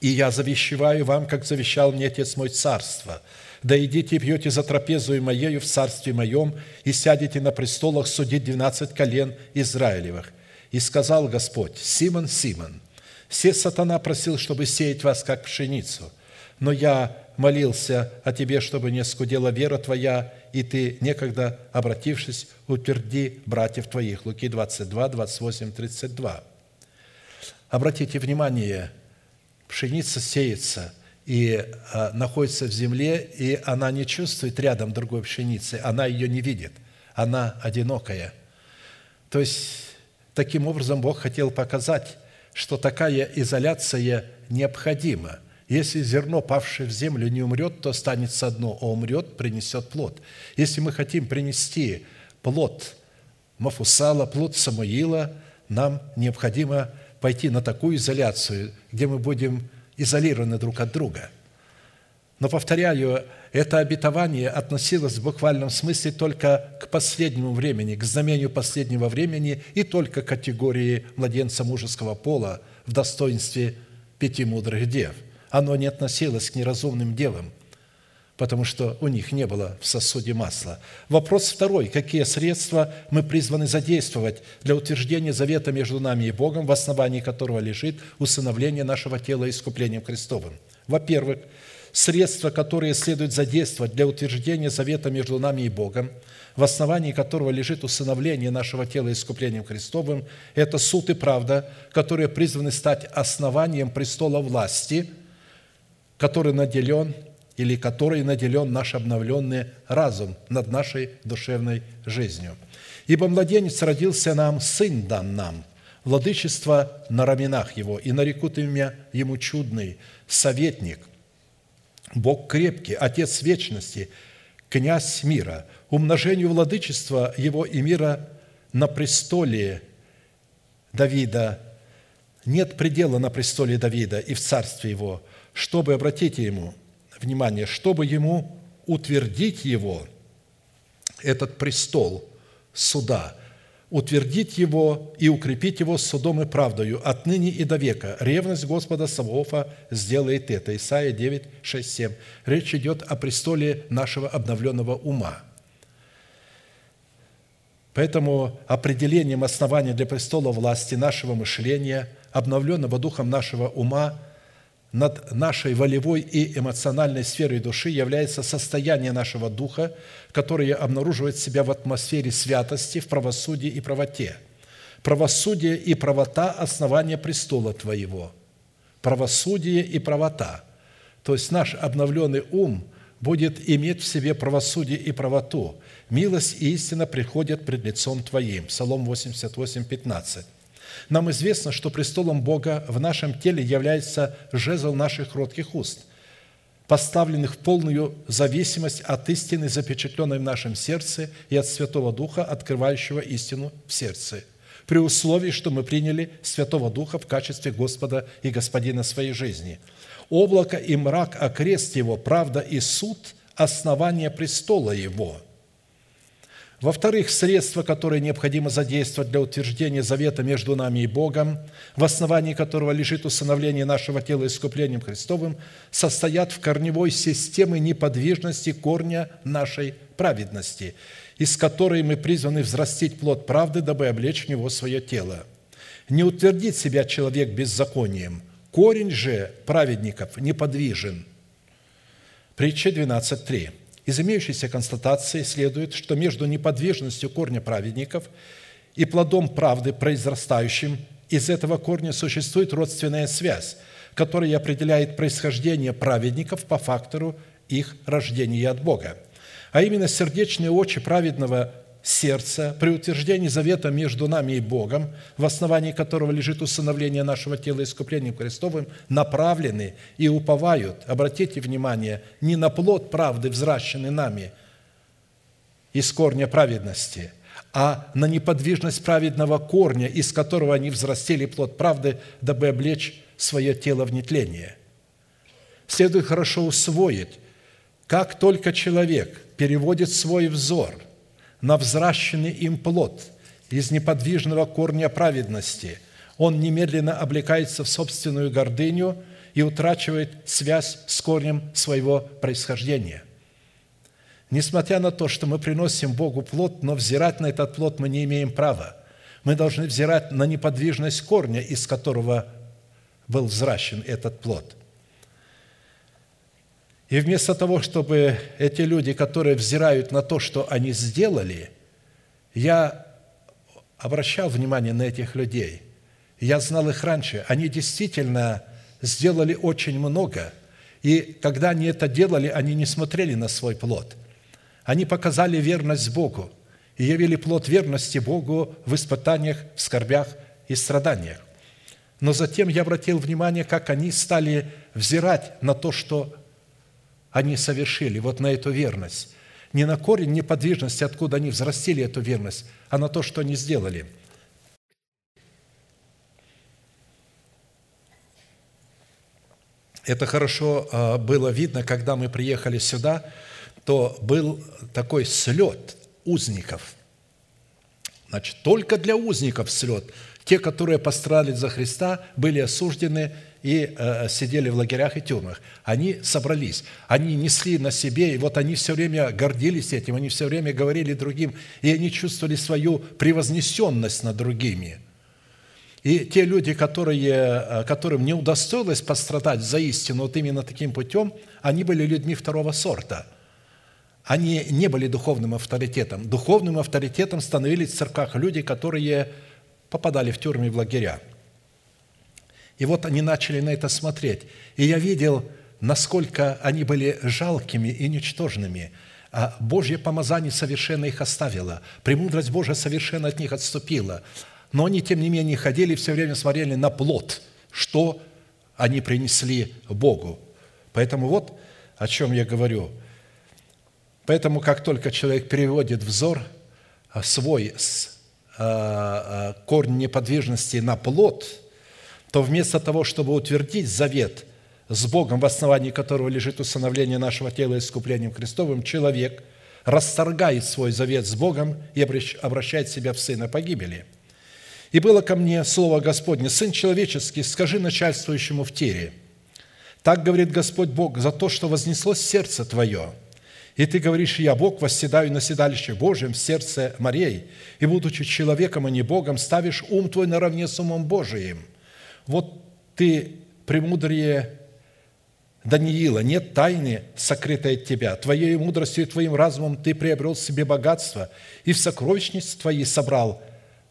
и я завещеваю вам, как завещал мне Отец мой царство. Да идите и пьете за трапезу моею в царстве моем, и сядете на престолах судить двенадцать колен Израилевых. И сказал Господь, Симон, Симон, все сатана просил, чтобы сеять вас, как пшеницу, но я молился о тебе, чтобы не скудела вера твоя, и ты, некогда обратившись, утверди братьев твоих». Луки 22, 28, 32. Обратите внимание, пшеница сеется и а, находится в земле, и она не чувствует рядом другой пшеницы, она ее не видит, она одинокая. То есть, таким образом Бог хотел показать, что такая изоляция необходима. Если зерно, павшее в землю, не умрет, то останется одно, а умрет, принесет плод. Если мы хотим принести плод Мафусала, плод Самуила, нам необходимо пойти на такую изоляцию, где мы будем изолированы друг от друга. Но, повторяю, это обетование относилось в буквальном смысле только к последнему времени, к знамению последнего времени и только к категории младенца мужеского пола в достоинстве пяти мудрых дев. Оно не относилось к неразумным девам – потому что у них не было в сосуде масла. Вопрос второй. Какие средства мы призваны задействовать для утверждения завета между нами и Богом, в основании которого лежит усыновление нашего тела искуплением Христовым? Во-первых, средства, которые следует задействовать для утверждения завета между нами и Богом, в основании которого лежит усыновление нашего тела искуплением Христовым, это суд и правда, которые призваны стать основанием престола власти, который наделен или который наделен наш обновленный разум над нашей душевной жизнью. Ибо младенец родился нам, сын дан нам, владычество на раменах его, и нарекут имя ему чудный, советник, Бог крепкий, Отец вечности, князь мира, умножению владычества его и мира на престоле Давида. Нет предела на престоле Давида и в царстве его, чтобы, обратите ему внимание, чтобы ему утвердить его, этот престол суда – утвердить его и укрепить его судом и правдою отныне и до века. Ревность Господа Саваофа сделает это. Исайя 9, 6, 7. Речь идет о престоле нашего обновленного ума. Поэтому определением основания для престола власти нашего мышления, обновленного духом нашего ума – над нашей волевой и эмоциональной сферой души является состояние нашего духа, которое обнаруживает себя в атмосфере святости, в правосудии и правоте. Правосудие и правота – основание престола Твоего. Правосудие и правота. То есть наш обновленный ум будет иметь в себе правосудие и правоту. Милость и истина приходят пред лицом Твоим. Псалом 88, 15. Нам известно, что престолом Бога в нашем теле является жезл наших кротких уст, поставленных в полную зависимость от истины, запечатленной в нашем сердце, и от Святого Духа, открывающего истину в сердце, при условии, что мы приняли Святого Духа в качестве Господа и Господина своей жизни. Облако и мрак, а крест Его, правда и суд – основание престола Его – во-вторых, средства, которые необходимо задействовать для утверждения завета между нами и Богом, в основании которого лежит усыновление нашего тела искуплением Христовым, состоят в корневой системе неподвижности корня нашей праведности, из которой мы призваны взрастить плод правды, дабы облечь в него свое тело. Не утвердит себя человек беззаконием. Корень же праведников неподвижен. Притча 12.3. Из имеющейся констатации следует, что между неподвижностью корня праведников и плодом правды, произрастающим из этого корня, существует родственная связь, которая определяет происхождение праведников по фактору их рождения от Бога. А именно сердечные очи праведного сердца при утверждении завета между нами и Богом, в основании которого лежит усыновление нашего тела искуплением Христовым, направлены и уповают, обратите внимание, не на плод правды, взращенный нами из корня праведности, а на неподвижность праведного корня, из которого они взрастили плод правды, дабы облечь свое тело в нетление. Следует хорошо усвоить, как только человек переводит свой взор – на взращенный им плод из неподвижного корня праведности, он немедленно облекается в собственную гордыню и утрачивает связь с корнем своего происхождения. Несмотря на то, что мы приносим Богу плод, но взирать на этот плод мы не имеем права. Мы должны взирать на неподвижность корня, из которого был взращен этот плод – и вместо того, чтобы эти люди, которые взирают на то, что они сделали, я обращал внимание на этих людей. Я знал их раньше. Они действительно сделали очень много. И когда они это делали, они не смотрели на свой плод. Они показали верность Богу и явили плод верности Богу в испытаниях, в скорбях и страданиях. Но затем я обратил внимание, как они стали взирать на то, что они совершили, вот на эту верность. Не на корень неподвижности, откуда они взрастили эту верность, а на то, что они сделали. Это хорошо а, было видно, когда мы приехали сюда, то был такой слет узников. Значит, только для узников слет. Те, которые пострадали за Христа, были осуждены и э, сидели в лагерях и тюрьмах. Они собрались, они несли на себе, и вот они все время гордились этим, они все время говорили другим, и они чувствовали свою превознесенность над другими. И те люди, которые, э, которым не удостоилось пострадать за истину вот именно таким путем, они были людьми второго сорта. Они не были духовным авторитетом. Духовным авторитетом становились в церквах люди, которые попадали в тюрьмы и в лагеря. И вот они начали на это смотреть. И я видел, насколько они были жалкими и ничтожными. А Божье помазание совершенно их оставило. Премудрость Божия совершенно от них отступила. Но они, тем не менее, ходили и все время смотрели на плод, что они принесли Богу. Поэтому вот о чем я говорю. Поэтому, как только человек переводит взор свой с а, а, корень неподвижности на плод, то вместо того, чтобы утвердить завет с Богом, в основании которого лежит усыновление нашего тела искуплением Христовым, человек расторгает свой завет с Богом и обращает себя в сына погибели – и было ко мне слово Господне, Сын человеческий, скажи начальствующему в тире, так говорит Господь Бог, за то, что вознеслось сердце твое. И ты говоришь, я Бог, восседаю на седалище Божьем в сердце морей, и, будучи человеком, а не Богом, ставишь ум твой наравне с умом Божиим. Вот ты премудрее Даниила, нет тайны, сокрытой от тебя. Твоей мудростью и твоим разумом ты приобрел себе богатство, и в сокровищнице твоей собрал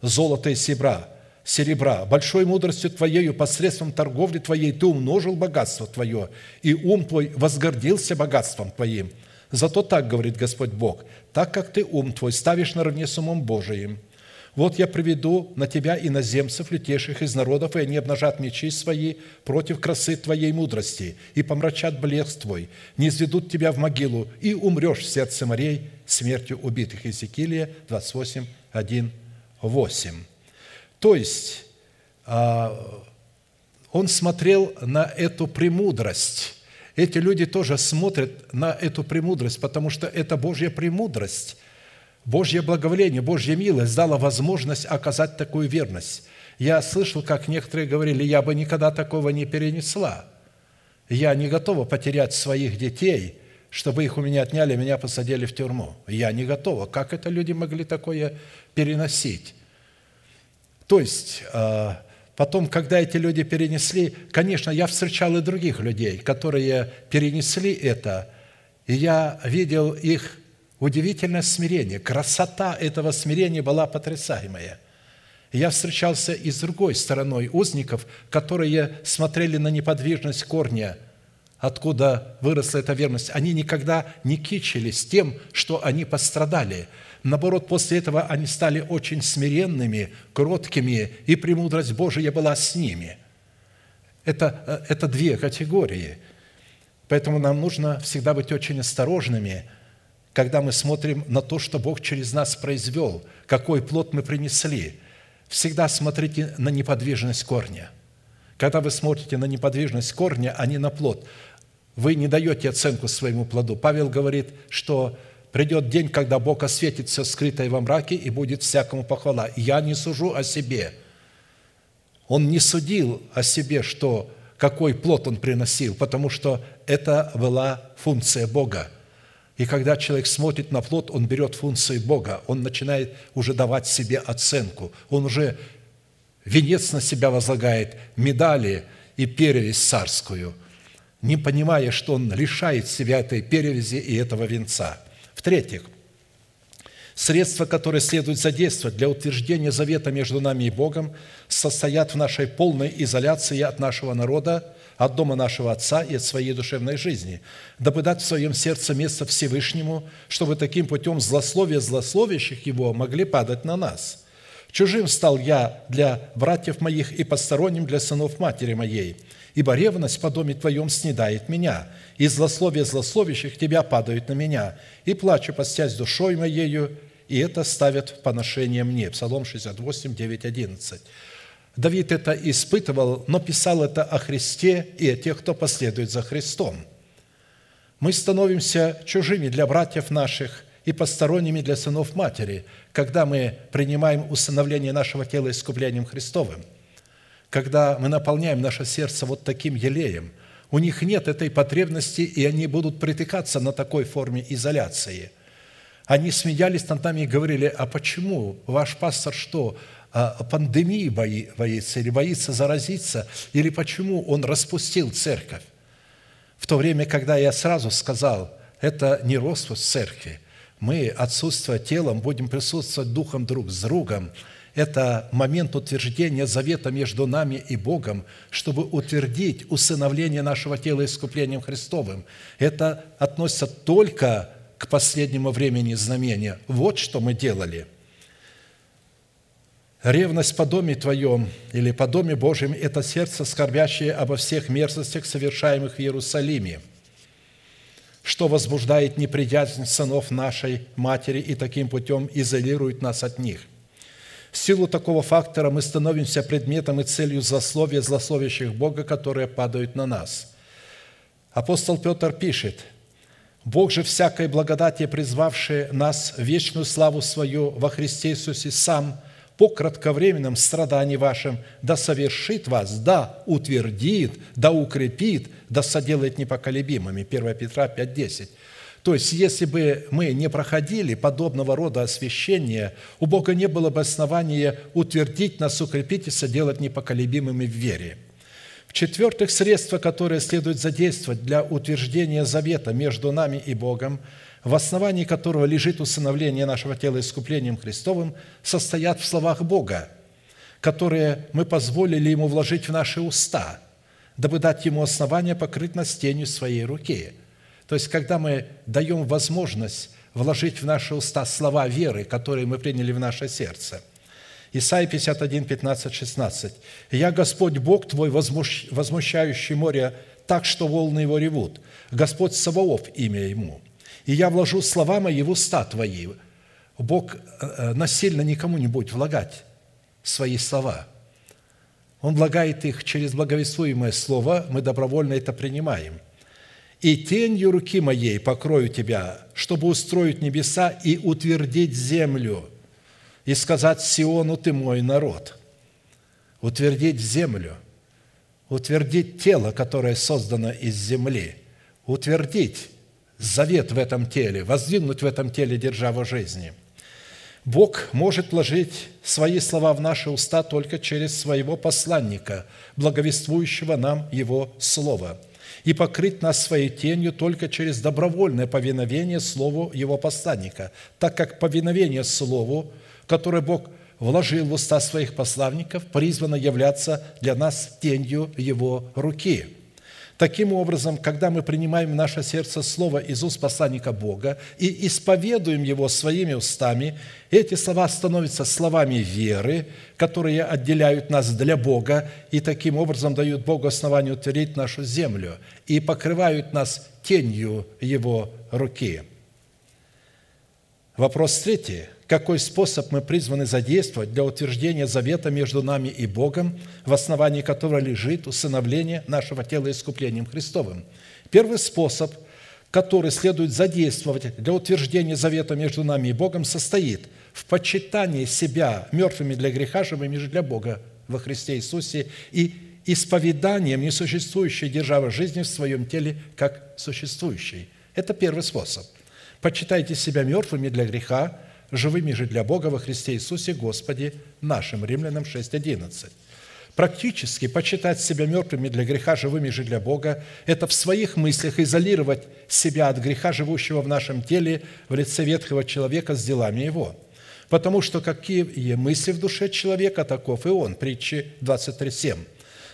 золота и серебра, серебра, большой мудростью Твоею, посредством торговли Твоей Ты умножил богатство Твое, и ум Твой возгордился богатством Твоим. Зато так говорит Господь Бог, так как Ты ум Твой ставишь наравне с умом Божиим, вот я приведу на тебя иноземцев, летевших из народов, и они обнажат мечи свои против красы твоей мудрости, и помрачат блеск твой, не изведут тебя в могилу, и умрешь в сердце морей смертью убитых». Иезекиилия 28, 1, 8. То есть, а, он смотрел на эту премудрость. Эти люди тоже смотрят на эту премудрость, потому что это Божья премудрость, Божье благоволение, Божья милость дала возможность оказать такую верность. Я слышал, как некоторые говорили, я бы никогда такого не перенесла. Я не готова потерять своих детей, чтобы их у меня отняли, меня посадили в тюрьму. Я не готова. Как это люди могли такое переносить. То есть, а, потом, когда эти люди перенесли, конечно, я встречал и других людей, которые перенесли это, и я видел их удивительное смирение. Красота этого смирения была потрясаемая. Я встречался и с другой стороной узников, которые смотрели на неподвижность корня, откуда выросла эта верность. Они никогда не кичились тем, что они пострадали – Наоборот, после этого они стали очень смиренными, кроткими, и премудрость Божия была с ними. Это, э, это две категории. Поэтому нам нужно всегда быть очень осторожными, когда мы смотрим на то, что Бог через нас произвел, какой плод мы принесли. Всегда смотрите на неподвижность корня. Когда вы смотрите на неподвижность корня, а не на плод, вы не даете оценку своему плоду. Павел говорит, что Придет день, когда Бог осветит все скрытое во мраке, и будет всякому похвала. Я не сужу о себе. Он не судил о себе, что какой плод он приносил, потому что это была функция Бога. И когда человек смотрит на плод, он берет функции Бога, он начинает уже давать себе оценку, он уже венец на себя возлагает, медали и перевесь царскую, не понимая, что он лишает себя этой перевязи и этого венца – в-третьих, средства, которые следует задействовать для утверждения завета между нами и Богом, состоят в нашей полной изоляции от нашего народа, от дома нашего Отца и от своей душевной жизни, дабы дать в своем сердце место Всевышнему, чтобы таким путем злословие злословящих Его могли падать на нас. Чужим стал я для братьев моих и посторонним для сынов матери моей – ибо ревность по доме Твоем снедает меня, и злословие злословящих Тебя падают на меня, и плачу, постясь душой моею, и это ставят в поношение мне». Псалом 68, 9, 11. Давид это испытывал, но писал это о Христе и о тех, кто последует за Христом. Мы становимся чужими для братьев наших и посторонними для сынов матери, когда мы принимаем усыновление нашего тела искуплением Христовым – когда мы наполняем наше сердце вот таким елеем, у них нет этой потребности, и они будут притыкаться на такой форме изоляции. Они смеялись над нами и говорили, а почему ваш пастор что, пандемии боится или боится заразиться, или почему он распустил церковь. В то время, когда я сразу сказал, это не распуск церкви, мы, отсутствуя телом, будем присутствовать духом друг с другом. Это момент утверждения завета между нами и Богом, чтобы утвердить усыновление нашего тела искуплением Христовым. Это относится только к последнему времени знамения. Вот что мы делали – Ревность по доме Твоем или по доме Божьем – это сердце, скорбящее обо всех мерзостях, совершаемых в Иерусалиме, что возбуждает неприязнь сынов нашей матери и таким путем изолирует нас от них. В силу такого фактора мы становимся предметом и целью злословия злословящих Бога, которые падают на нас. Апостол Петр пишет, «Бог же всякой благодати, призвавший нас в вечную славу свою во Христе Иисусе Сам – по кратковременном страдании вашим, да совершит вас, да утвердит, да укрепит, да соделает непоколебимыми». 1 Петра 5,10. То есть, если бы мы не проходили подобного рода освящения, у Бога не было бы основания утвердить нас, укрепить и соделать непоколебимыми в вере. В-четвертых, средства, которые следует задействовать для утверждения завета между нами и Богом – в основании которого лежит усыновление нашего тела искуплением Христовым, состоят в словах Бога, которые мы позволили Ему вложить в наши уста, дабы дать Ему основание покрыть нас тенью своей руки. То есть, когда мы даем возможность вложить в наши уста слова веры, которые мы приняли в наше сердце. Исайя 51, 15, 16. «Я Господь Бог твой, возмущающий море так, что волны его ревут. Господь Саваоф имя ему» и я вложу слова мои в уста твои». Бог э, э, насильно никому не будет влагать свои слова. Он влагает их через благовествуемое слово, мы добровольно это принимаем. «И тенью руки моей покрою тебя, чтобы устроить небеса и утвердить землю, и сказать Сиону, ты мой народ». Утвердить землю, утвердить тело, которое создано из земли, утвердить завет в этом теле, воздвигнуть в этом теле державу жизни. Бог может вложить свои слова в наши уста только через своего посланника, благовествующего нам Его Слово, и покрыть нас своей тенью только через добровольное повиновение Слову Его посланника, так как повиновение Слову, которое Бог вложил в уста своих посланников, призвано являться для нас тенью Его руки – Таким образом, когда мы принимаем в наше сердце Слово из уст посланника Бога и исповедуем его своими устами, эти слова становятся словами веры, которые отделяют нас для Бога и таким образом дают Богу основание утвердить нашу землю и покрывают нас тенью Его руки. Вопрос третий – какой способ мы призваны задействовать для утверждения завета между нами и Богом, в основании которого лежит усыновление нашего тела искуплением Христовым. Первый способ, который следует задействовать для утверждения завета между нами и Богом, состоит в почитании себя мертвыми для греха, живыми же для Бога во Христе Иисусе и исповеданием несуществующей державы жизни в своем теле как существующей. Это первый способ. Почитайте себя мертвыми для греха, живыми же для Бога во Христе Иисусе Господе нашим». Римлянам 6.11. Практически почитать себя мертвыми для греха, живыми же для Бога – это в своих мыслях изолировать себя от греха, живущего в нашем теле в лице ветхого человека с делами его. Потому что какие мысли в душе человека, таков и он. Притчи 23.7.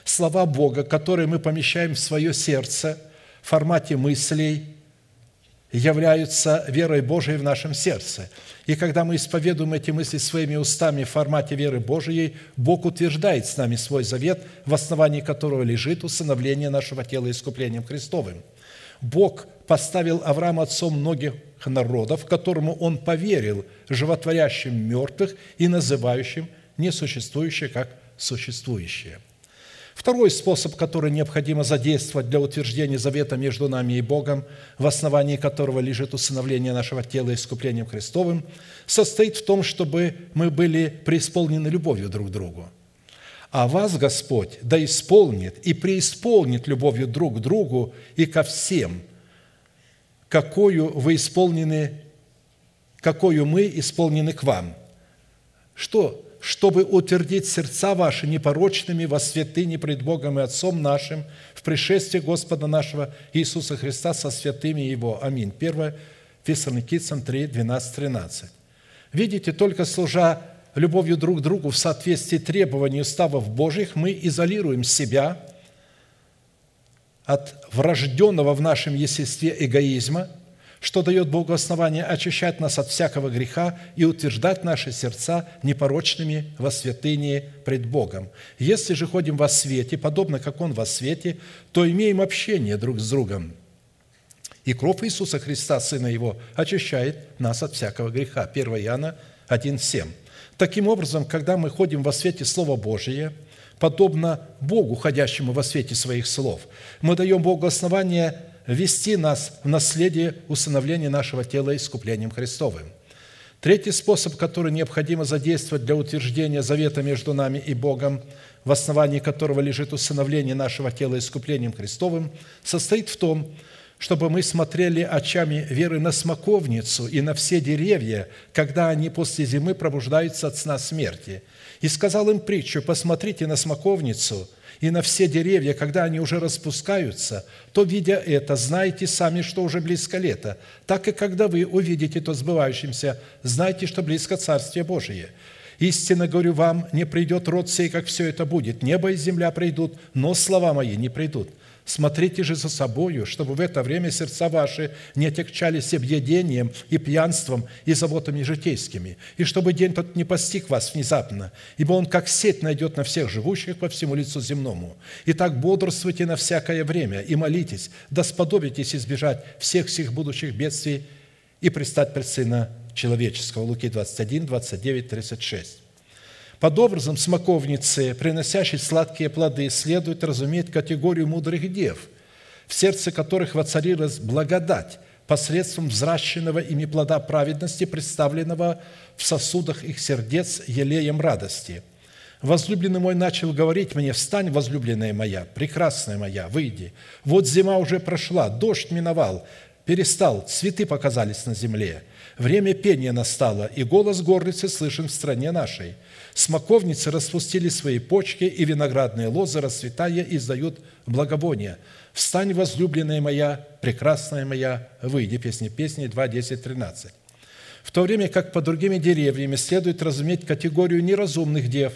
Слова Бога, которые мы помещаем в свое сердце в формате мыслей, являются верой Божией в нашем сердце – и когда мы исповедуем эти мысли своими устами в формате веры Божией, Бог утверждает с нами свой завет, в основании которого лежит усыновление нашего тела искуплением Христовым. Бог поставил Авраама отцом многих народов, которому он поверил, животворящим мертвых и называющим несуществующее как существующее. Второй способ, который необходимо задействовать для утверждения завета между нами и Богом, в основании которого лежит усыновление нашего тела искуплением Христовым, состоит в том, чтобы мы были преисполнены любовью друг к другу. А вас Господь да исполнит и преисполнит любовью друг к другу и ко всем, какую вы исполнены, какую мы исполнены к вам. Что чтобы утвердить сердца ваши непорочными во святыне пред Богом и Отцом нашим в пришествии Господа нашего Иисуса Христа со святыми Его. Аминь. 1 Фессалоникийцам 3, 12, 13. Видите, только служа любовью друг к другу в соответствии требований уставов Божьих, мы изолируем себя от врожденного в нашем естестве эгоизма, что дает Богу основание очищать нас от всякого греха и утверждать наши сердца непорочными во святыне пред Богом. Если же ходим во свете, подобно как Он во свете, то имеем общение друг с другом. И кровь Иисуса Христа, Сына Его, очищает нас от всякого греха. 1 Иоанна 1,7. Таким образом, когда мы ходим во свете Слова Божия, подобно Богу, ходящему во свете своих слов, мы даем Богу основание вести нас в наследие усыновления нашего тела искуплением Христовым. Третий способ, который необходимо задействовать для утверждения завета между нами и Богом, в основании которого лежит усыновление нашего тела искуплением Христовым, состоит в том, чтобы мы смотрели очами веры на смоковницу и на все деревья, когда они после зимы пробуждаются от сна смерти. И сказал им притчу, посмотрите на смоковницу и на все деревья, когда они уже распускаются, то, видя это, знаете сами, что уже близко лето. Так и когда вы увидите то сбывающимся, знайте, что близко Царствие Божие. Истинно говорю вам, не придет род сей, как все это будет. Небо и земля придут, но слова мои не придут. Смотрите же за собою, чтобы в это время сердца ваши не отягчались объедением и пьянством и заботами житейскими, и чтобы день тот не постиг вас внезапно, ибо он как сеть найдет на всех живущих по всему лицу земному. Итак, бодрствуйте на всякое время и молитесь, да сподобитесь избежать всех сих будущих бедствий и пристать пред Сына Человеческого». Луки 21, 29, 36. Под образом смоковницы, приносящей сладкие плоды, следует разуметь категорию мудрых дев, в сердце которых воцарилась благодать посредством взращенного ими плода праведности, представленного в сосудах их сердец елеем радости. Возлюбленный мой начал говорить мне, «Встань, возлюбленная моя, прекрасная моя, выйди. Вот зима уже прошла, дождь миновал, перестал, цветы показались на земле. Время пения настало, и голос горлицы слышен в стране нашей. Смоковницы распустили свои почки, и виноградные лозы, расцветая, издают благовония. «Встань, возлюбленная моя, прекрасная моя, выйди». Песни песни 2, 10, 13. В то время как по другими деревьями следует разуметь категорию неразумных дев,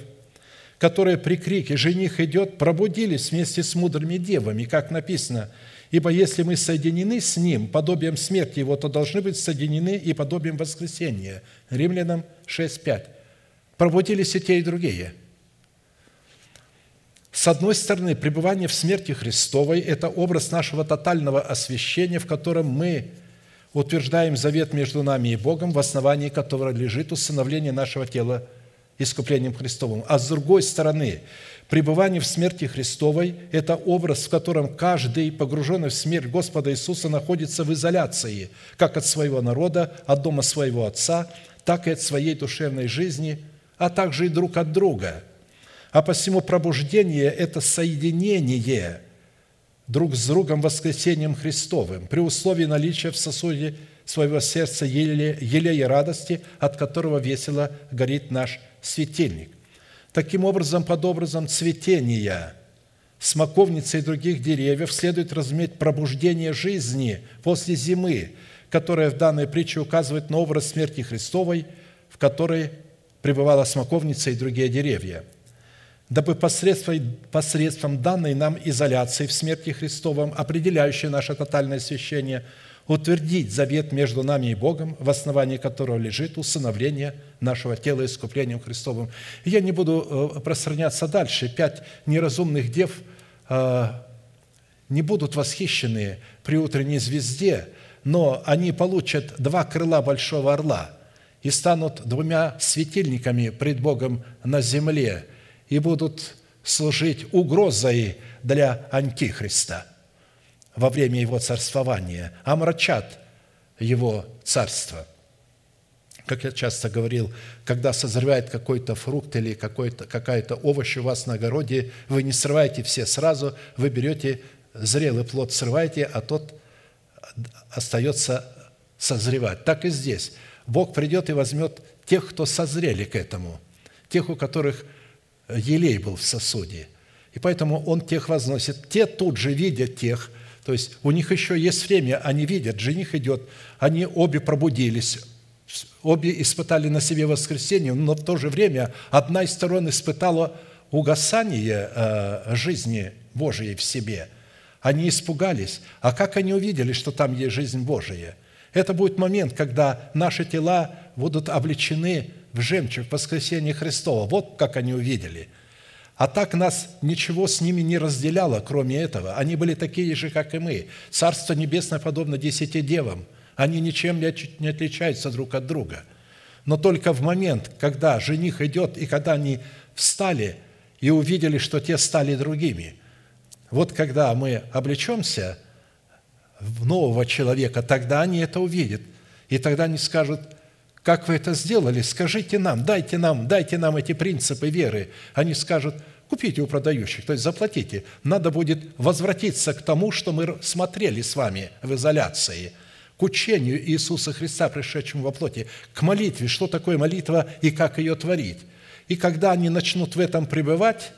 которые при крике «Жених идет!» пробудились вместе с мудрыми девами, как написано, «Ибо если мы соединены с Ним подобием смерти Его, то должны быть соединены и подобием воскресения». Римлянам 6, 5 пробудились и те, и другие. С одной стороны, пребывание в смерти Христовой – это образ нашего тотального освящения, в котором мы утверждаем завет между нами и Богом, в основании которого лежит усыновление нашего тела искуплением Христовым. А с другой стороны, пребывание в смерти Христовой – это образ, в котором каждый, погруженный в смерть Господа Иисуса, находится в изоляции, как от своего народа, от дома своего Отца, так и от своей душевной жизни – а также и друг от друга. А посему пробуждение – это соединение друг с другом воскресением Христовым при условии наличия в сосуде своего сердца елея радости, от которого весело горит наш светильник. Таким образом, под образом цветения смоковницы и других деревьев следует разуметь пробуждение жизни после зимы, которая в данной притче указывает на образ смерти Христовой, в которой пребывала смоковница и другие деревья, дабы посредством, посредством данной нам изоляции в смерти Христовом, определяющей наше тотальное освящение, утвердить завет между нами и Богом, в основании которого лежит усыновление нашего тела искуплением Христовым. Я не буду э, пространяться дальше. Пять неразумных дев э, не будут восхищены при утренней звезде, но они получат два крыла большого орла – и станут двумя светильниками пред Богом на земле и будут служить угрозой для Антихриста во время его царствования, омрачат его царство. Как я часто говорил, когда созревает какой-то фрукт или какой-то, какая-то овощ у вас на огороде, вы не срываете все сразу, вы берете зрелый плод, срываете, а тот остается созревать. Так и здесь – Бог придет и возьмет тех, кто созрели к этому, тех, у которых елей был в сосуде. И поэтому он тех возносит. Те тут же видят тех, то есть у них еще есть время, они видят, жених идет, они обе пробудились, обе испытали на себе воскресенье, но в то же время одна из сторон испытала угасание э, жизни Божией в себе. Они испугались. А как они увидели, что там есть жизнь Божия? Это будет момент, когда наши тела будут облечены в жемчуг воскресения Христова. Вот как они увидели. А так нас ничего с ними не разделяло, кроме этого. Они были такие же, как и мы. Царство Небесное подобно десяти девам. Они ничем не отличаются друг от друга. Но только в момент, когда жених идет, и когда они встали и увидели, что те стали другими, вот когда мы облечемся в нового человека, тогда они это увидят. И тогда они скажут – как вы это сделали? Скажите нам, дайте нам, дайте нам эти принципы веры. Они скажут, купите у продающих, то есть заплатите. Надо будет возвратиться к тому, что мы смотрели с вами в изоляции, к учению Иисуса Христа, пришедшему во плоти, к молитве, что такое молитва и как ее творить. И когда они начнут в этом пребывать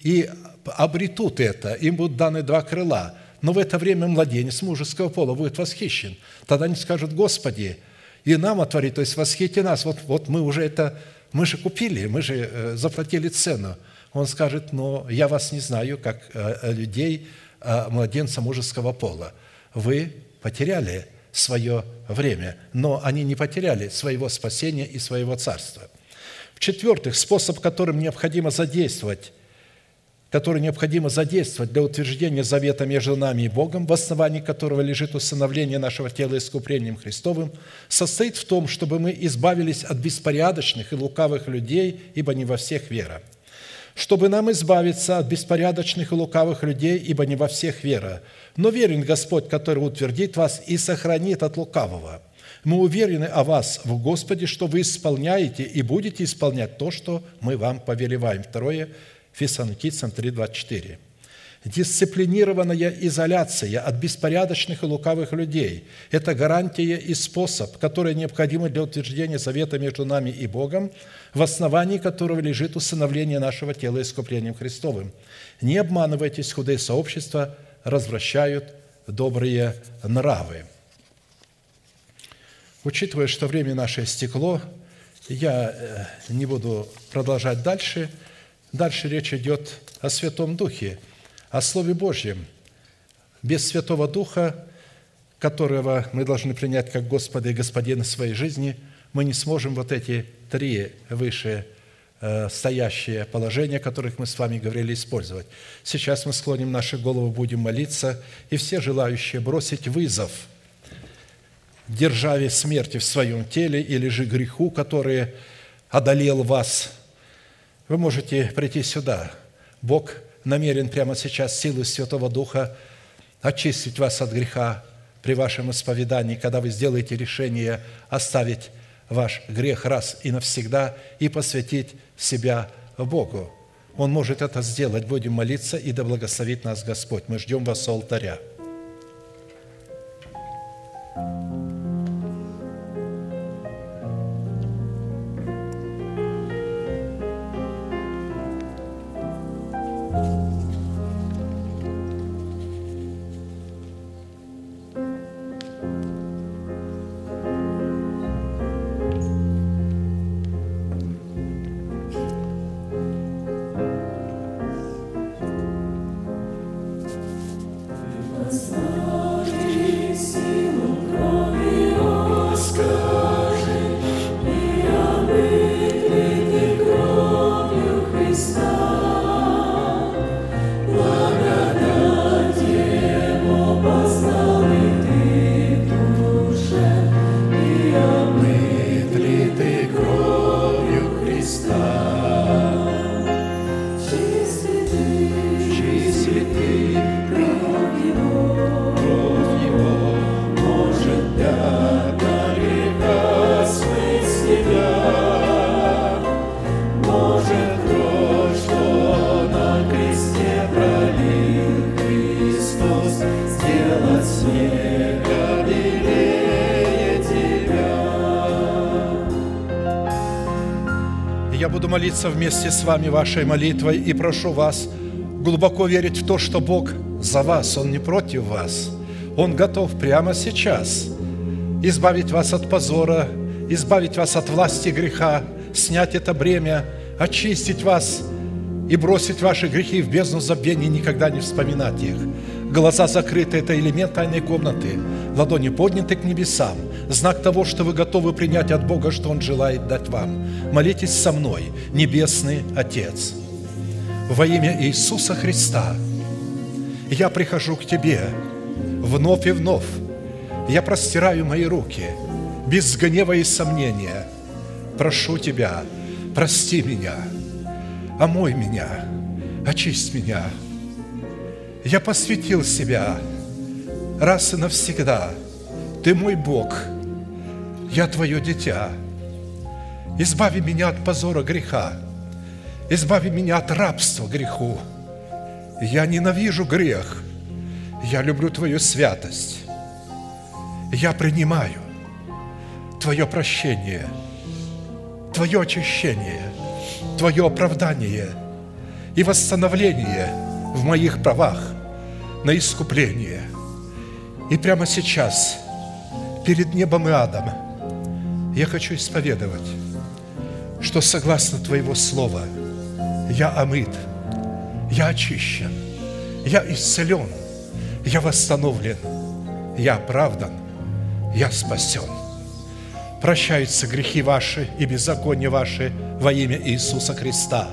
и обретут это, им будут даны два крыла, но в это время младенец мужеского пола будет восхищен. Тогда они скажут, Господи, и нам отворить, то есть восхите нас. Вот, вот мы уже это, мы же купили, мы же э, заплатили цену. Он скажет, но я вас не знаю, как э, людей, э, младенца мужеского пола. Вы потеряли свое время, но они не потеряли своего спасения и своего царства. В-четвертых, способ, которым необходимо задействовать который необходимо задействовать для утверждения завета между нами и Богом, в основании которого лежит усыновление нашего тела искуплением Христовым, состоит в том, чтобы мы избавились от беспорядочных и лукавых людей, ибо не во всех вера. Чтобы нам избавиться от беспорядочных и лукавых людей, ибо не во всех вера. Но верен Господь, который утвердит вас и сохранит от лукавого. Мы уверены о вас в Господе, что вы исполняете и будете исполнять то, что мы вам повелеваем. Второе Фессалоникийцам 3.24. Дисциплинированная изоляция от беспорядочных и лукавых людей – это гарантия и способ, который необходим для утверждения завета между нами и Богом, в основании которого лежит усыновление нашего тела искуплением Христовым. Не обманывайтесь, худые сообщества развращают добрые нравы. Учитывая, что время наше стекло, я э, не буду продолжать дальше – Дальше речь идет о Святом Духе, о Слове Божьем. Без Святого Духа, которого мы должны принять как Господа и Господина своей жизни, мы не сможем вот эти три выше э, стоящие положения, о которых мы с вами говорили, использовать. Сейчас мы склоним наши головы, будем молиться, и все желающие бросить вызов державе смерти в своем теле или же греху, который одолел вас – вы можете прийти сюда. Бог намерен прямо сейчас силой Святого Духа очистить вас от греха при вашем исповедании, когда вы сделаете решение оставить ваш грех раз и навсегда и посвятить себя Богу. Он может это сделать. Будем молиться, и да благословит нас Господь. Мы ждем вас у алтаря. я буду молиться вместе с вами вашей молитвой и прошу вас глубоко верить в то, что Бог за вас, Он не против вас. Он готов прямо сейчас избавить вас от позора, избавить вас от власти греха, снять это бремя, очистить вас и бросить ваши грехи в бездну забвения никогда не вспоминать их. Глаза закрыты – это элемент тайной комнаты. Ладони подняты к небесам. Знак того, что вы готовы принять от Бога, что Он желает дать вам. Молитесь со мной, Небесный Отец. Во имя Иисуса Христа я прихожу к Тебе вновь и вновь. Я простираю мои руки без гнева и сомнения. Прошу Тебя, прости меня, омой меня, очисть меня – я посвятил себя раз и навсегда. Ты мой Бог, я Твое дитя. Избави меня от позора греха, избави меня от рабства греху. Я ненавижу грех, я люблю Твою святость. Я принимаю Твое прощение, Твое очищение, Твое оправдание и восстановление в моих правах на искупление. И прямо сейчас, перед небом и адом, я хочу исповедовать, что согласно Твоего Слова я омыт, я очищен, я исцелен, я восстановлен, я оправдан, я спасен. Прощаются грехи ваши и беззакония ваши во имя Иисуса Христа.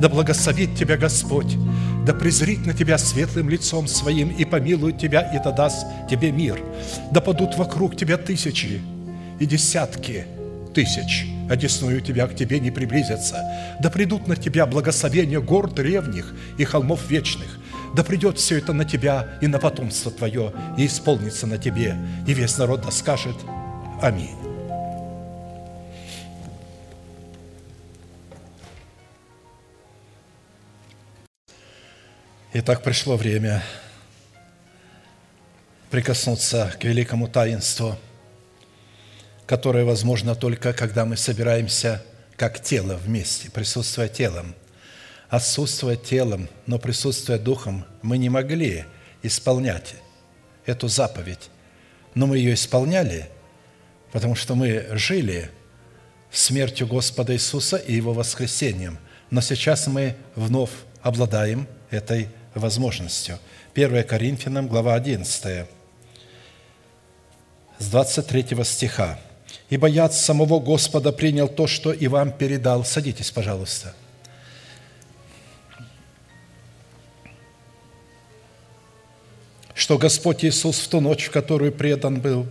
Да благословит Тебя Господь да презрит на тебя светлым лицом своим и помилует тебя, и да даст тебе мир. Да падут вокруг тебя тысячи и десятки тысяч, одесную тебя к тебе не приблизятся. Да придут на тебя благословения гор древних и холмов вечных. Да придет все это на тебя и на потомство твое, и исполнится на тебе, и весь народ да скажет Аминь. Итак, пришло время прикоснуться к великому таинству, которое возможно только, когда мы собираемся как тело вместе, присутствуя телом. Отсутствуя телом, но присутствуя духом, мы не могли исполнять эту заповедь. Но мы ее исполняли, потому что мы жили смертью Господа Иисуса и Его воскресением. Но сейчас мы вновь обладаем этой возможностью. 1 Коринфянам, глава 11, с 23 стиха. «Ибо я самого Господа принял то, что и вам передал». Садитесь, пожалуйста. «Что Господь Иисус в ту ночь, в которую предан был,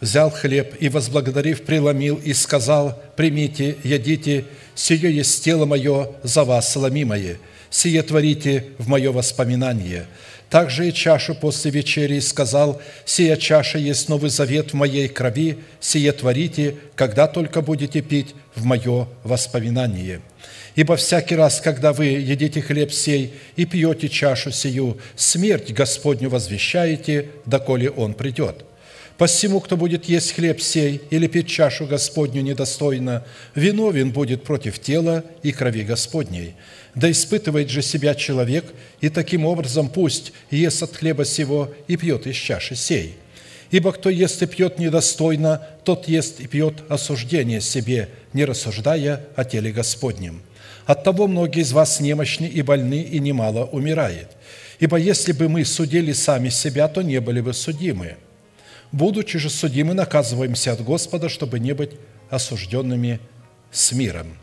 взял хлеб и, возблагодарив, преломил и сказал, «Примите, едите, сие есть тело мое за вас, ломимое, сие творите в мое воспоминание». Также и чашу после вечери сказал, «Сия чаша есть новый завет в моей крови, сие творите, когда только будете пить в мое воспоминание». Ибо всякий раз, когда вы едите хлеб сей и пьете чашу сию, смерть Господню возвещаете, доколе Он придет. Посему, кто будет есть хлеб сей или пить чашу Господню недостойно, виновен будет против тела и крови Господней. Да испытывает же себя человек, и таким образом пусть ест от хлеба сего и пьет из чаши сей. Ибо кто ест и пьет недостойно, тот ест и пьет осуждение себе, не рассуждая о теле Господнем. Оттого многие из вас немощны и больны, и немало умирает. Ибо если бы мы судили сами себя, то не были бы судимы. Будучи же судимы, наказываемся от Господа, чтобы не быть осужденными с миром».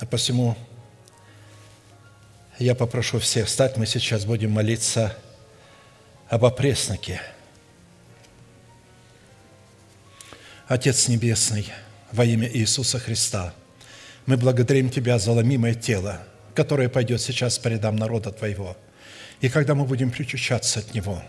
А посему я попрошу всех встать, мы сейчас будем молиться об опресноке. Отец Небесный, во имя Иисуса Христа, мы благодарим Тебя за ломимое тело, которое пойдет сейчас по рядам народа Твоего. И когда мы будем причащаться от Него,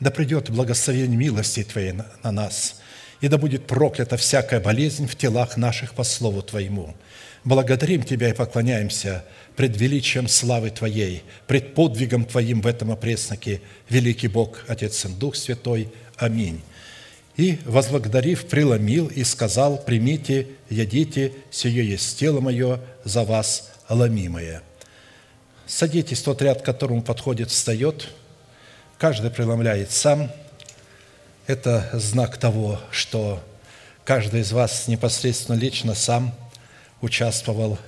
да придет благословение милости Твоей на нас, и да будет проклята всякая болезнь в телах наших по Слову Твоему – Благодарим Тебя и поклоняемся пред величием славы Твоей, пред подвигом Твоим в этом опресноке, великий Бог, Отец и Дух Святой. Аминь. И, возблагодарив, преломил и сказал, «Примите, едите, сие есть тело мое за вас ломимое». Садитесь, тот ряд, к которому подходит, встает. Каждый преломляет сам. Это знак того, что каждый из вас непосредственно лично сам участвовал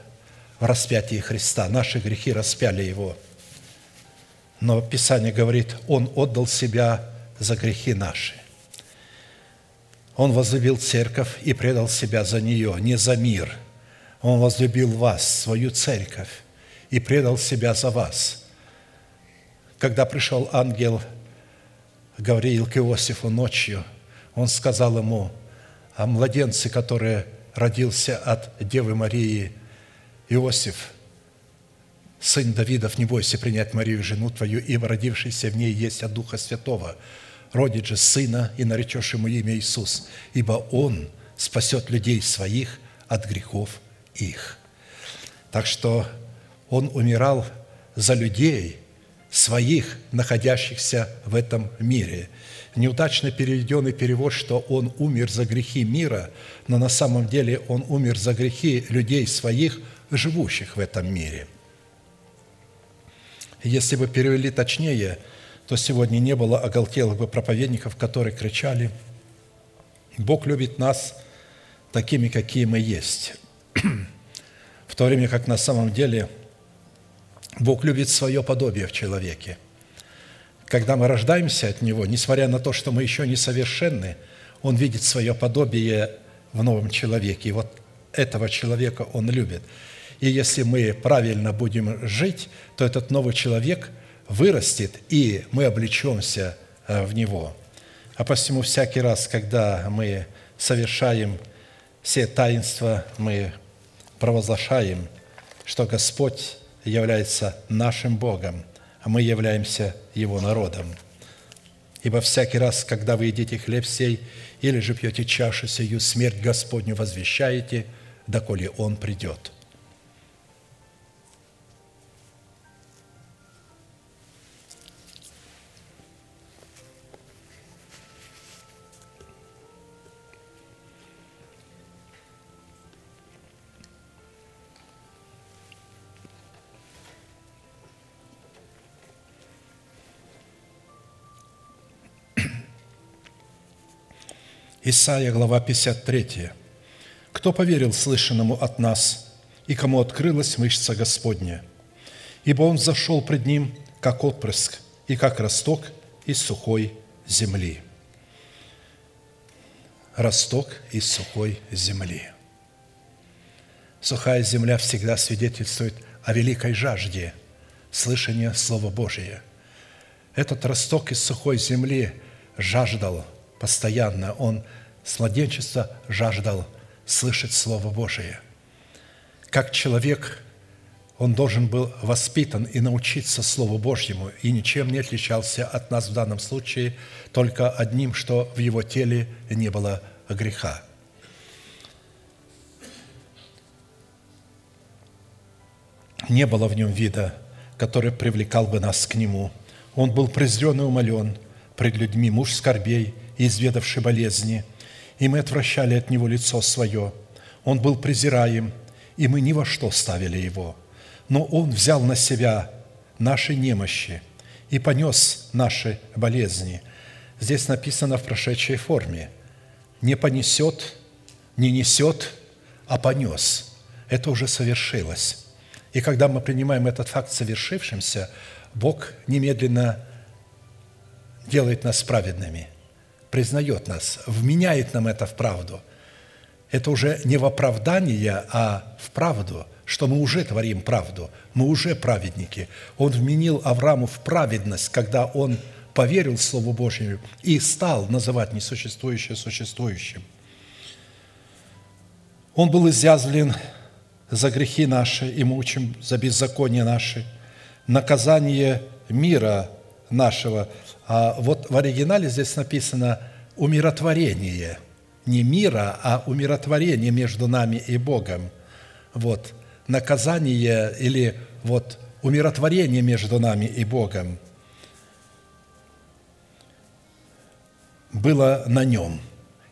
в распятии Христа. Наши грехи распяли Его. Но Писание говорит, Он отдал Себя за грехи наши. Он возлюбил церковь и предал себя за нее, не за мир. Он возлюбил вас, свою церковь, и предал себя за вас. Когда пришел ангел Гавриил к Иосифу ночью, он сказал ему о младенце, который родился от Девы Марии, Иосиф, сын Давидов, не бойся принять Марию, жену твою, ибо родившийся в ней есть от Духа Святого – родит же сына, и наречешь ему имя Иисус, ибо он спасет людей своих от грехов их». Так что он умирал за людей своих, находящихся в этом мире. Неудачно переведенный перевод, что он умер за грехи мира, но на самом деле он умер за грехи людей своих, живущих в этом мире. Если бы перевели точнее – то сегодня не было оголтелых бы проповедников, которые кричали, «Бог любит нас такими, какие мы есть». В то время как на самом деле Бог любит свое подобие в человеке. Когда мы рождаемся от Него, несмотря на то, что мы еще не совершенны, Он видит свое подобие в новом человеке. И вот этого человека Он любит. И если мы правильно будем жить, то этот новый человек – вырастет, и мы облечемся э, в него. А посему всякий раз, когда мы совершаем все таинства, мы провозглашаем, что Господь является нашим Богом, а мы являемся Его народом. Ибо всякий раз, когда вы едите хлеб сей или же пьете чашу сию, смерть Господню возвещаете, доколе Он придет». Исайя, глава 53. «Кто поверил слышанному от нас, и кому открылась мышца Господня? Ибо Он зашел пред Ним, как отпрыск, и как росток из сухой земли». Росток из сухой земли. Сухая земля всегда свидетельствует о великой жажде слышания Слова Божия. Этот росток из сухой земли жаждал постоянно, он с младенчества жаждал слышать Слово Божие. Как человек, он должен был воспитан и научиться Слову Божьему, и ничем не отличался от нас в данном случае, только одним, что в его теле не было греха. Не было в нем вида, который привлекал бы нас к нему. Он был презрен и умолен пред людьми, муж скорбей – изведавший болезни, и мы отвращали от него лицо свое. Он был презираем, и мы ни во что ставили его. Но он взял на себя наши немощи и понес наши болезни. Здесь написано в прошедшей форме. Не понесет, не несет, а понес. Это уже совершилось. И когда мы принимаем этот факт совершившимся, Бог немедленно делает нас праведными – признает нас, вменяет нам это в правду. Это уже не в оправдание, а в правду, что мы уже творим правду, мы уже праведники. Он вменил Аврааму в праведность, когда он поверил Слову Божьему и стал называть несуществующее существующим. Он был изъязлен за грехи наши и мучим за беззаконие наши. Наказание мира нашего вот в оригинале здесь написано «умиротворение». Не мира, а умиротворение между нами и Богом. Вот. Наказание или вот умиротворение между нами и Богом было на нем.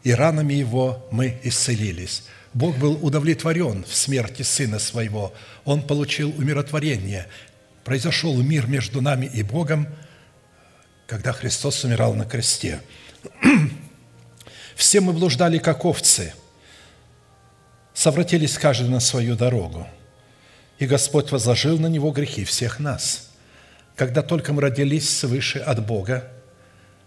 и ранами Его мы исцелились». Бог был удовлетворен в смерти Сына Своего. Он получил умиротворение. Произошел мир между нами и Богом, когда Христос умирал на кресте. [CLEARS THROAT] Все мы блуждали, как овцы, совратились каждый на свою дорогу, и Господь возложил на него грехи всех нас. Когда только мы родились свыше от Бога,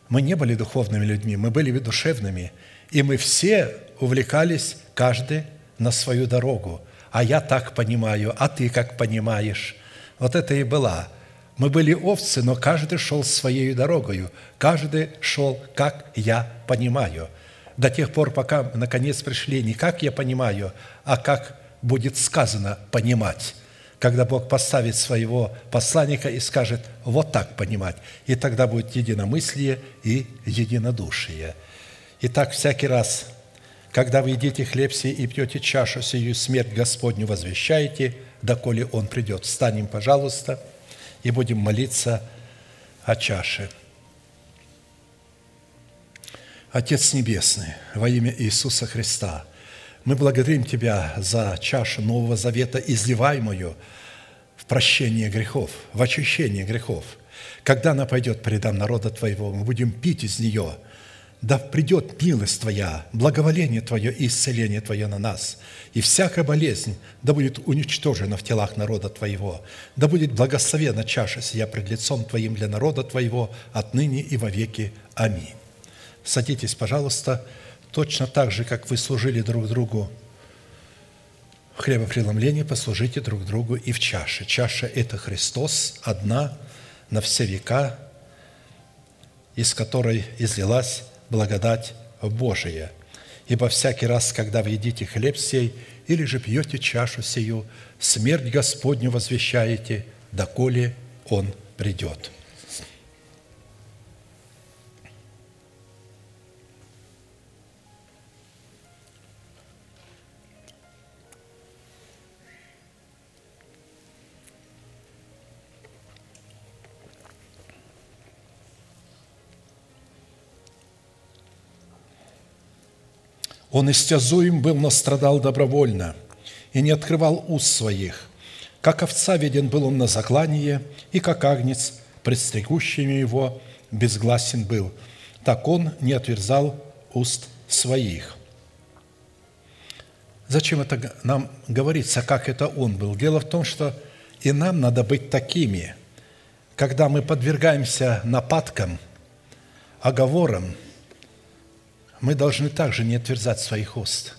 мы не были духовными людьми, мы были душевными, и мы все увлекались, каждый на свою дорогу. А я так понимаю, а ты как понимаешь. Вот это и была. Мы были овцы, но каждый шел своей дорогою, каждый шел, как я понимаю – до тех пор, пока наконец пришли не как я понимаю, а как будет сказано понимать, когда Бог поставит своего посланника и скажет вот так понимать, и тогда будет единомыслие и единодушие. Итак, всякий раз, когда вы едите хлеб сей и пьете чашу сию, смерть Господню возвещаете, доколе Он придет. Встанем, пожалуйста, и будем молиться о чаше. Отец Небесный, во имя Иисуса Христа, мы благодарим Тебя за чашу Нового Завета, изливаемую в прощение грехов, в очищение грехов. Когда она пойдет по рядам народа Твоего, мы будем пить из нее. Да придет милость Твоя, благоволение Твое и исцеление Твое на нас. И всякая болезнь да будет уничтожена в телах народа Твоего. Да будет благословена чаша сия пред лицом Твоим для народа Твоего отныне и вовеки. Аминь. Садитесь, пожалуйста, точно так же, как вы служили друг другу в хлебопреломлении, послужите друг другу и в чаше. Чаша – это Христос, одна на все века, из которой излилась благодать Божия. Ибо всякий раз, когда вы едите хлеб сей или же пьете чашу сию, смерть Господню возвещаете, доколе Он придет». Он истязуем был, но страдал добровольно и не открывал уст своих. Как овца веден был он на заклание, и как агнец, предстригущими его, безгласен был. Так он не отверзал уст своих. Зачем это нам говорится, как это он был? Дело в том, что и нам надо быть такими, когда мы подвергаемся нападкам, оговорам – мы должны также не отверзать своих уст.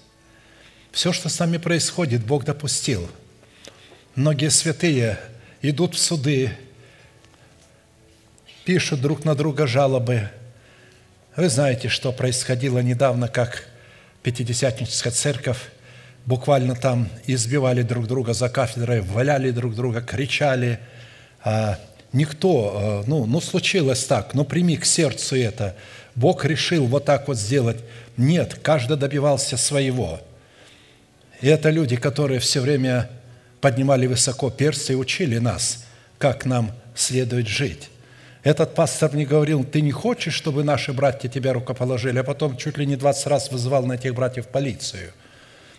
Все, что с нами происходит, Бог допустил. Многие святые идут в суды, пишут друг на друга жалобы. Вы знаете, что происходило недавно, как Пятидесятническая церковь буквально там избивали друг друга за кафедрой, валяли друг друга, кричали. А никто, э, ну, ну случилось так, но прими к сердцу это – Бог решил вот так вот сделать. Нет, каждый добивался своего. И это люди, которые все время поднимали высоко персты и учили нас, как нам следует жить. Этот пастор мне говорил, ты не хочешь, чтобы наши братья тебя рукоположили, а потом чуть ли не 20 раз вызывал на этих братьев полицию,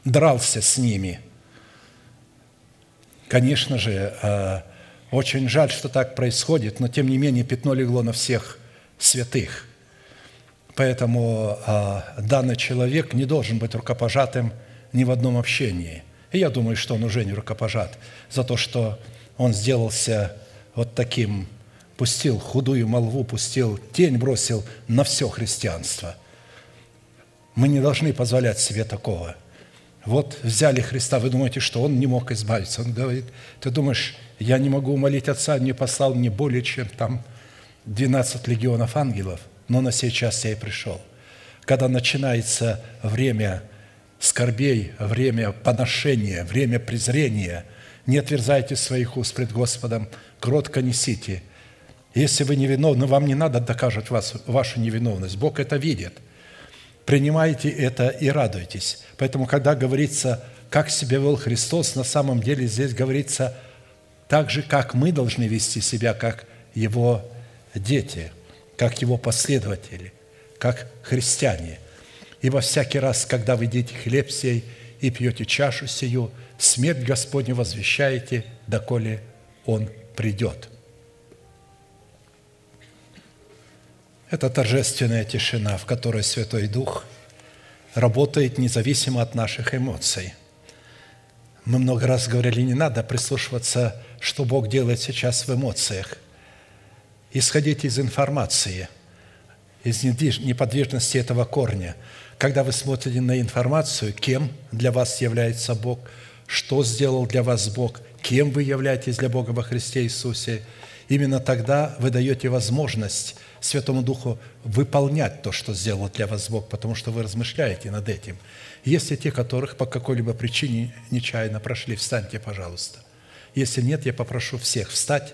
дрался с ними. Конечно же, э, очень жаль, что так происходит, но тем не менее пятно легло на всех святых. Поэтому а, данный человек не должен быть рукопожатым ни в одном общении. И я думаю, что он уже не рукопожат за то, что он сделался вот таким, пустил худую молву, пустил тень, бросил на все христианство. Мы не должны позволять себе такого. Вот взяли Христа, вы думаете, что Он не мог избавиться. Он говорит, ты думаешь, я не могу умолить Отца, не послал мне более, чем там 12 легионов ангелов – но на сей час я и пришел. Когда начинается время скорбей, время поношения, время презрения, не отверзайте своих уст пред Господом, кротко несите. Если вы невиновны, вам не надо доказывать вас, вашу невиновность. Бог это видит. Принимайте это и радуйтесь. Поэтому, когда говорится, как себя вел Христос, на самом деле здесь говорится так же, как мы должны вести себя, как Его дети – как его последователи, как христиане. Ибо всякий раз, когда вы едите хлеб сей и пьете чашу сию, смерть Господню возвещаете, доколе Он придет». Это торжественная тишина, в которой Святой Дух работает независимо от наших эмоций. Мы много раз говорили, не надо прислушиваться, что Бог делает сейчас в эмоциях. Исходите из информации, из неподвижности этого корня – когда вы смотрите на информацию, кем для вас является Бог, что сделал для вас Бог, кем вы являетесь для Бога во Христе Иисусе, именно тогда вы даете возможность Святому Духу выполнять то, что сделал для вас Бог, потому что вы размышляете над этим. Если те, которых по какой-либо причине нечаянно прошли, встаньте, пожалуйста. Если нет, я попрошу всех встать,